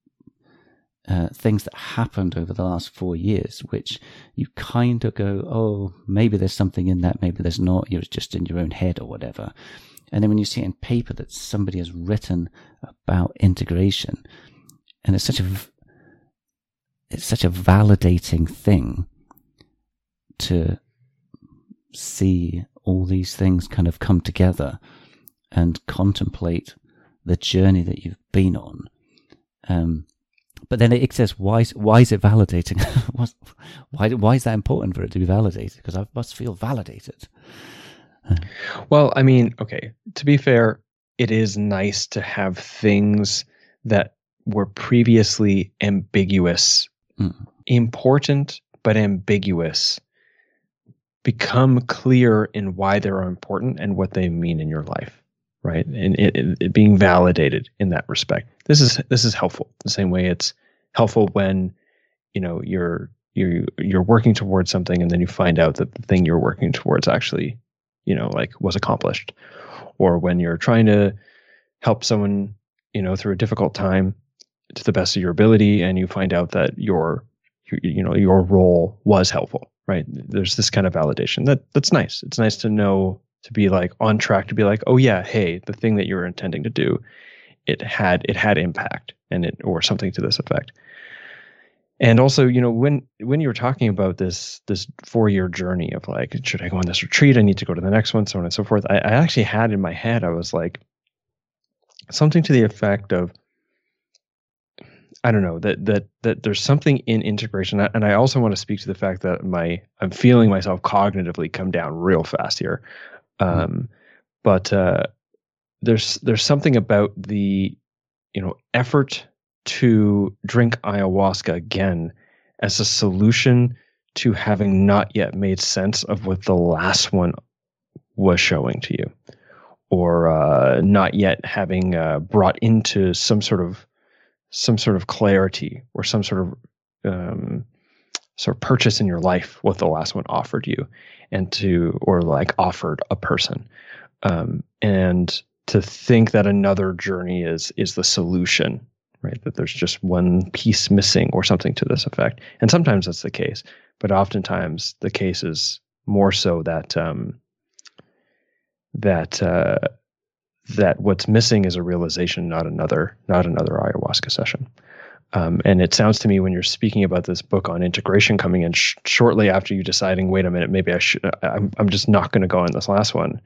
uh, things that happened over the last four years, which you kind of go, oh, maybe there's something in that, maybe there's not. You're just in your own head or whatever. And then when you see it in paper that somebody has written about integration, and it's such a it's such a validating thing to see all these things kind of come together and contemplate the journey that you've been on. Um, but then it says, why, why is it validating? why, why is that important for it to be validated? Because I must feel validated. well, I mean, okay, to be fair, it is nice to have things that were previously ambiguous, mm. important but ambiguous, become clear in why they're important and what they mean in your life right? And it, it, it, being validated in that respect. This is this is helpful the same way it's helpful when you know you're you're you're working towards something and then you find out that the thing you're working towards actually you know like was accomplished. Or when you're trying to help someone you know through a difficult time to the best of your ability and you find out that your you know your role was helpful right? There's this kind of validation that that's nice. It's nice to know to be like on track to be like oh yeah hey the thing that you were intending to do it had it had impact and it or something to this effect and also you know when when you were talking about this this four year journey of like should i go on this retreat i need to go to the next one so on and so forth I, I actually had in my head i was like something to the effect of I don't know that that that there's something in integration, and I also want to speak to the fact that my I'm feeling myself cognitively come down real fast here. Um, but uh, there's there's something about the you know effort to drink ayahuasca again as a solution to having not yet made sense of what the last one was showing to you, or uh, not yet having uh, brought into some sort of some sort of clarity or some sort of um, sort of purchase in your life what the last one offered you and to or like offered a person. Um, and to think that another journey is is the solution right? That there's just one piece missing or something to this effect. And sometimes that's the case but oftentimes the case is more so that um, that uh, that what's missing is a realization, not another, not another ayahuasca session. Um, and it sounds to me when you're speaking about this book on integration coming in sh- shortly after you deciding, wait a minute, maybe I should, I'm, I'm just not going to go on this last one.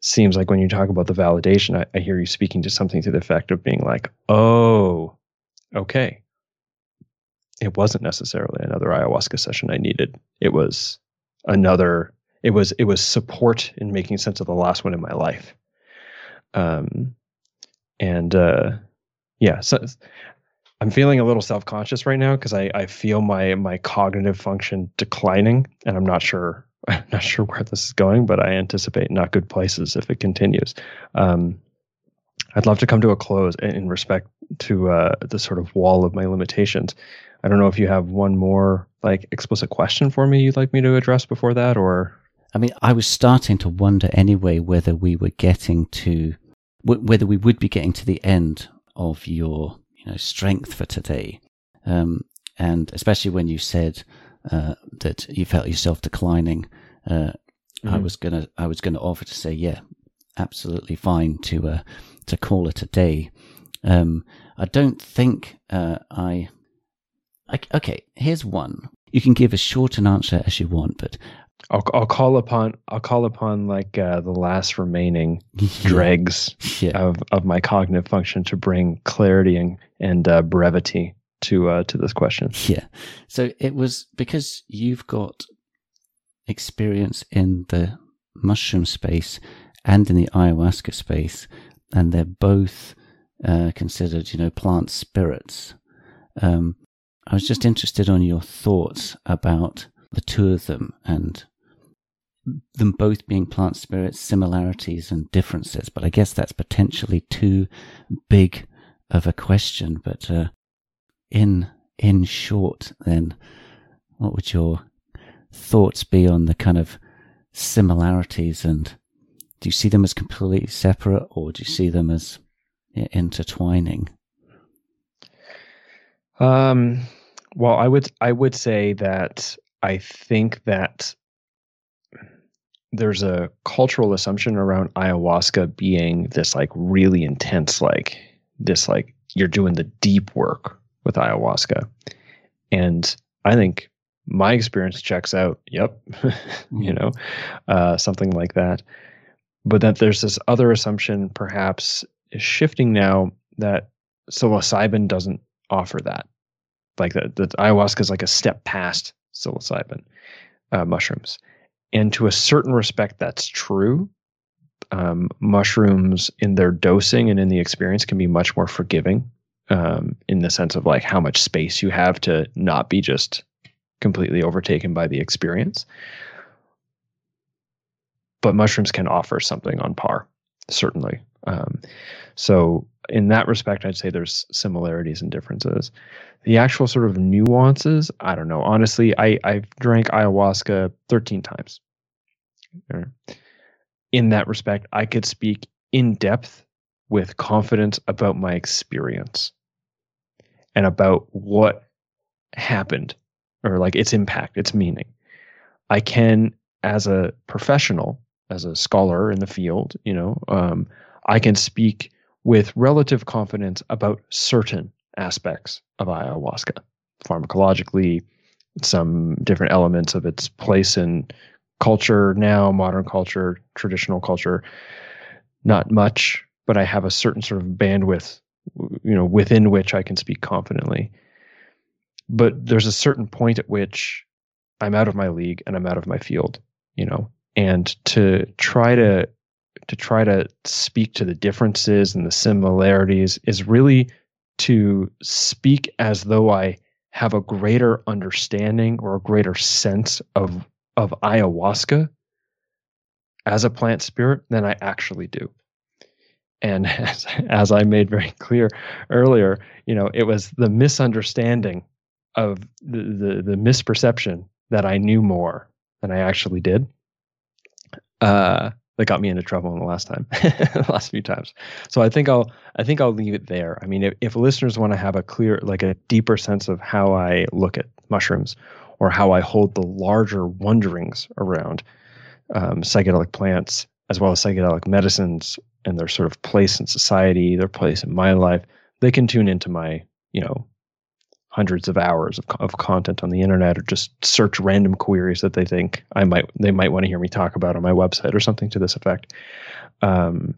Seems like when you talk about the validation, I, I hear you speaking to something to the effect of being like, oh, okay. It wasn't necessarily another ayahuasca session I needed. It was another, it was, it was support in making sense of the last one in my life um, and uh, yeah, so I'm feeling a little self conscious right now because I, I feel my my cognitive function declining, and I'm not sure I'm not sure where this is going, but I anticipate not good places if it continues. Um, I'd love to come to a close in respect to uh, the sort of wall of my limitations. I don't know if you have one more like explicit question for me you'd like me to address before that, or I mean, I was starting to wonder anyway whether we were getting to, whether we would be getting to the end of your, you know, strength for today. Um, and especially when you said uh, that you felt yourself declining, uh, mm-hmm. I was gonna, I was gonna offer to say, yeah, absolutely fine to uh, to call it a day. Um, I don't think uh, I, I. Okay, here's one. You can give as short an answer as you want, but I'll I'll call upon I'll call upon like uh, the last remaining dregs yeah. of of my cognitive function to bring clarity and and uh, brevity to uh, to this question. Yeah. So it was because you've got experience in the mushroom space and in the ayahuasca space, and they're both uh, considered, you know, plant spirits. Um, I was just interested on your thoughts about the two of them and them both being plant spirits, similarities and differences. But I guess that's potentially too big of a question. But uh, in in short, then, what would your thoughts be on the kind of similarities and do you see them as completely separate or do you see them as intertwining? Um, well, I would I would say that I think that there's a cultural assumption around ayahuasca being this like really intense, like this like you're doing the deep work with ayahuasca. And I think my experience checks out. Yep. you mm-hmm. know, uh, something like that. But that there's this other assumption perhaps is shifting now that psilocybin doesn't offer that. Like that, that ayahuasca is like a step past psilocybin uh, mushrooms. And to a certain respect, that's true. Um, mushrooms in their dosing and in the experience can be much more forgiving um, in the sense of like how much space you have to not be just completely overtaken by the experience. but mushrooms can offer something on par, certainly. Um, so in that respect, I'd say there's similarities and differences. The actual sort of nuances, I don't know. Honestly, I I've drank ayahuasca 13 times. In that respect, I could speak in depth with confidence about my experience and about what happened or like its impact, its meaning. I can, as a professional, as a scholar in the field, you know, um, I can speak with relative confidence about certain aspects of ayahuasca, pharmacologically, some different elements of its place in culture now, modern culture, traditional culture. Not much, but I have a certain sort of bandwidth, you know, within which I can speak confidently. But there's a certain point at which I'm out of my league and I'm out of my field, you know, and to try to to try to speak to the differences and the similarities is really to speak as though I have a greater understanding or a greater sense of of ayahuasca as a plant spirit than I actually do. And as, as I made very clear earlier, you know, it was the misunderstanding of the, the, the misperception that I knew more than I actually did. Uh, that got me into trouble in the last time, the last few times. So I think I'll I think I'll leave it there. I mean, if, if listeners want to have a clear, like a deeper sense of how I look at mushrooms, or how I hold the larger wonderings around um, psychedelic plants as well as psychedelic medicines and their sort of place in society, their place in my life, they can tune into my you know hundreds of hours of, of content on the internet or just search random queries that they think I might they might want to hear me talk about on my website or something to this effect. Um,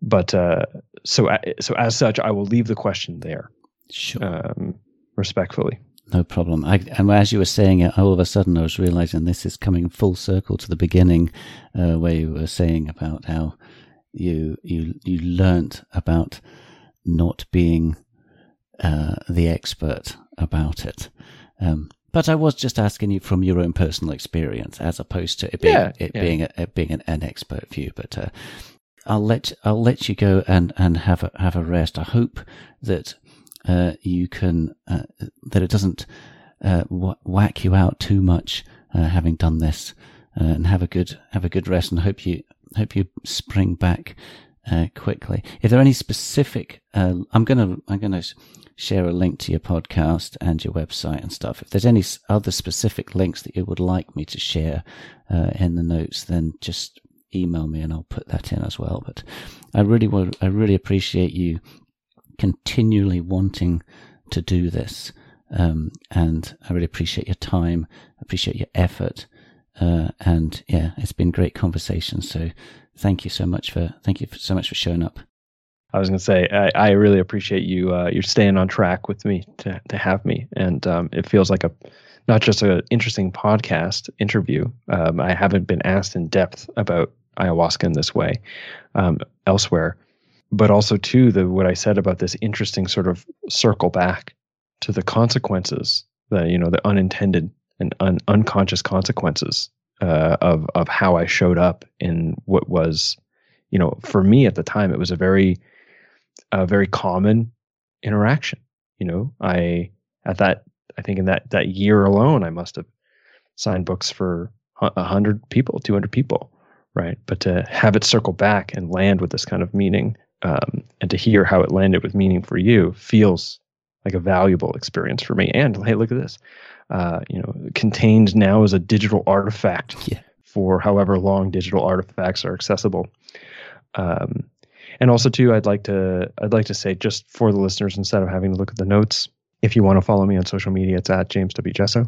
but uh, so so as such, I will leave the question there. Sure. Um, respectfully. No problem. I, and as you were saying it, all of a sudden I was realizing this is coming full circle to the beginning, uh, where you were saying about how you you you learnt about not being uh, the expert about it. Um, but I was just asking you from your own personal experience, as opposed to it being yeah, it yeah. being a, it being an, an, expert view. But uh, I'll let I'll let you go and, and have a have a rest. I hope that uh, you can uh, that it doesn't uh, whack you out too much uh, having done this, and have a good have a good rest. And hope you hope you spring back quickly. If there are any specific, I'm gonna I'm gonna share a link to your podcast and your website and stuff. If there's any other specific links that you would like me to share uh, in the notes, then just email me and I'll put that in as well. But I really would, I really appreciate you continually wanting to do this. Um, and I really appreciate your time, appreciate your effort. Uh, and yeah, it's been great conversation. So thank you so much for, thank you so much for showing up. I was going to say I, I, really appreciate you uh, you're staying on track with me to to have me, and um, it feels like a not just an interesting podcast interview. Um, I haven't been asked in depth about ayahuasca in this way um, elsewhere, but also too the what I said about this interesting sort of circle back to the consequences, the you know the unintended and un- unconscious consequences uh, of of how I showed up in what was, you know, for me at the time it was a very a very common interaction. You know, I at that I think in that that year alone, I must have signed books for hundred people, two hundred people, right? But to have it circle back and land with this kind of meaning, um, and to hear how it landed with meaning for you feels like a valuable experience for me. And hey, look at this, uh, you know, contained now as a digital artifact yeah. for however long digital artifacts are accessible. Um, and also too, I'd like to I'd like to say just for the listeners, instead of having to look at the notes, if you want to follow me on social media, it's at James W Jesso.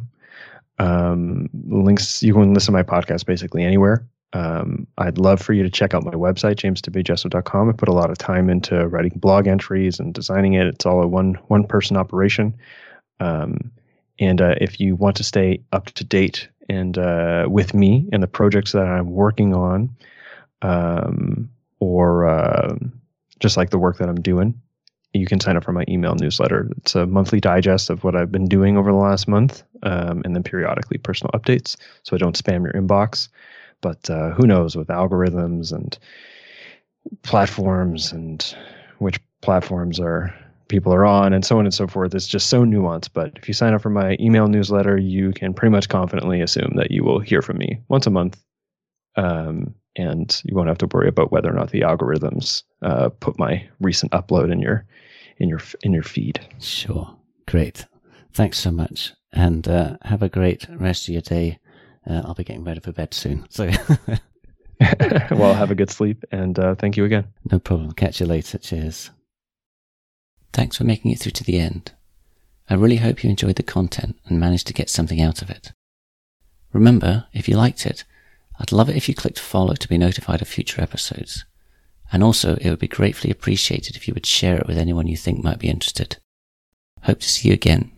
Um, links you can listen to my podcast basically anywhere. Um, I'd love for you to check out my website, jameswjesso.com. I put a lot of time into writing blog entries and designing it. It's all a one one person operation. Um, and uh, if you want to stay up to date and uh, with me and the projects that I'm working on, um, or uh, just like the work that I'm doing, you can sign up for my email newsletter. It's a monthly digest of what I've been doing over the last month, um, and then periodically personal updates, so I don't spam your inbox. but uh, who knows with algorithms and platforms and which platforms are people are on and so on and so forth. It's just so nuanced. But if you sign up for my email newsletter, you can pretty much confidently assume that you will hear from me once a month. Um, and you won't have to worry about whether or not the algorithms uh, put my recent upload in your in your in your feed. Sure, great. Thanks so much, and uh, have a great rest of your day. Uh, I'll be getting ready for bed soon. So, well, have a good sleep, and uh, thank you again. No problem. Catch you later. Cheers. Thanks for making it through to the end. I really hope you enjoyed the content and managed to get something out of it. Remember, if you liked it, I'd love it if you clicked follow to be notified of future episodes. And also, it would be gratefully appreciated if you would share it with anyone you think might be interested. Hope to see you again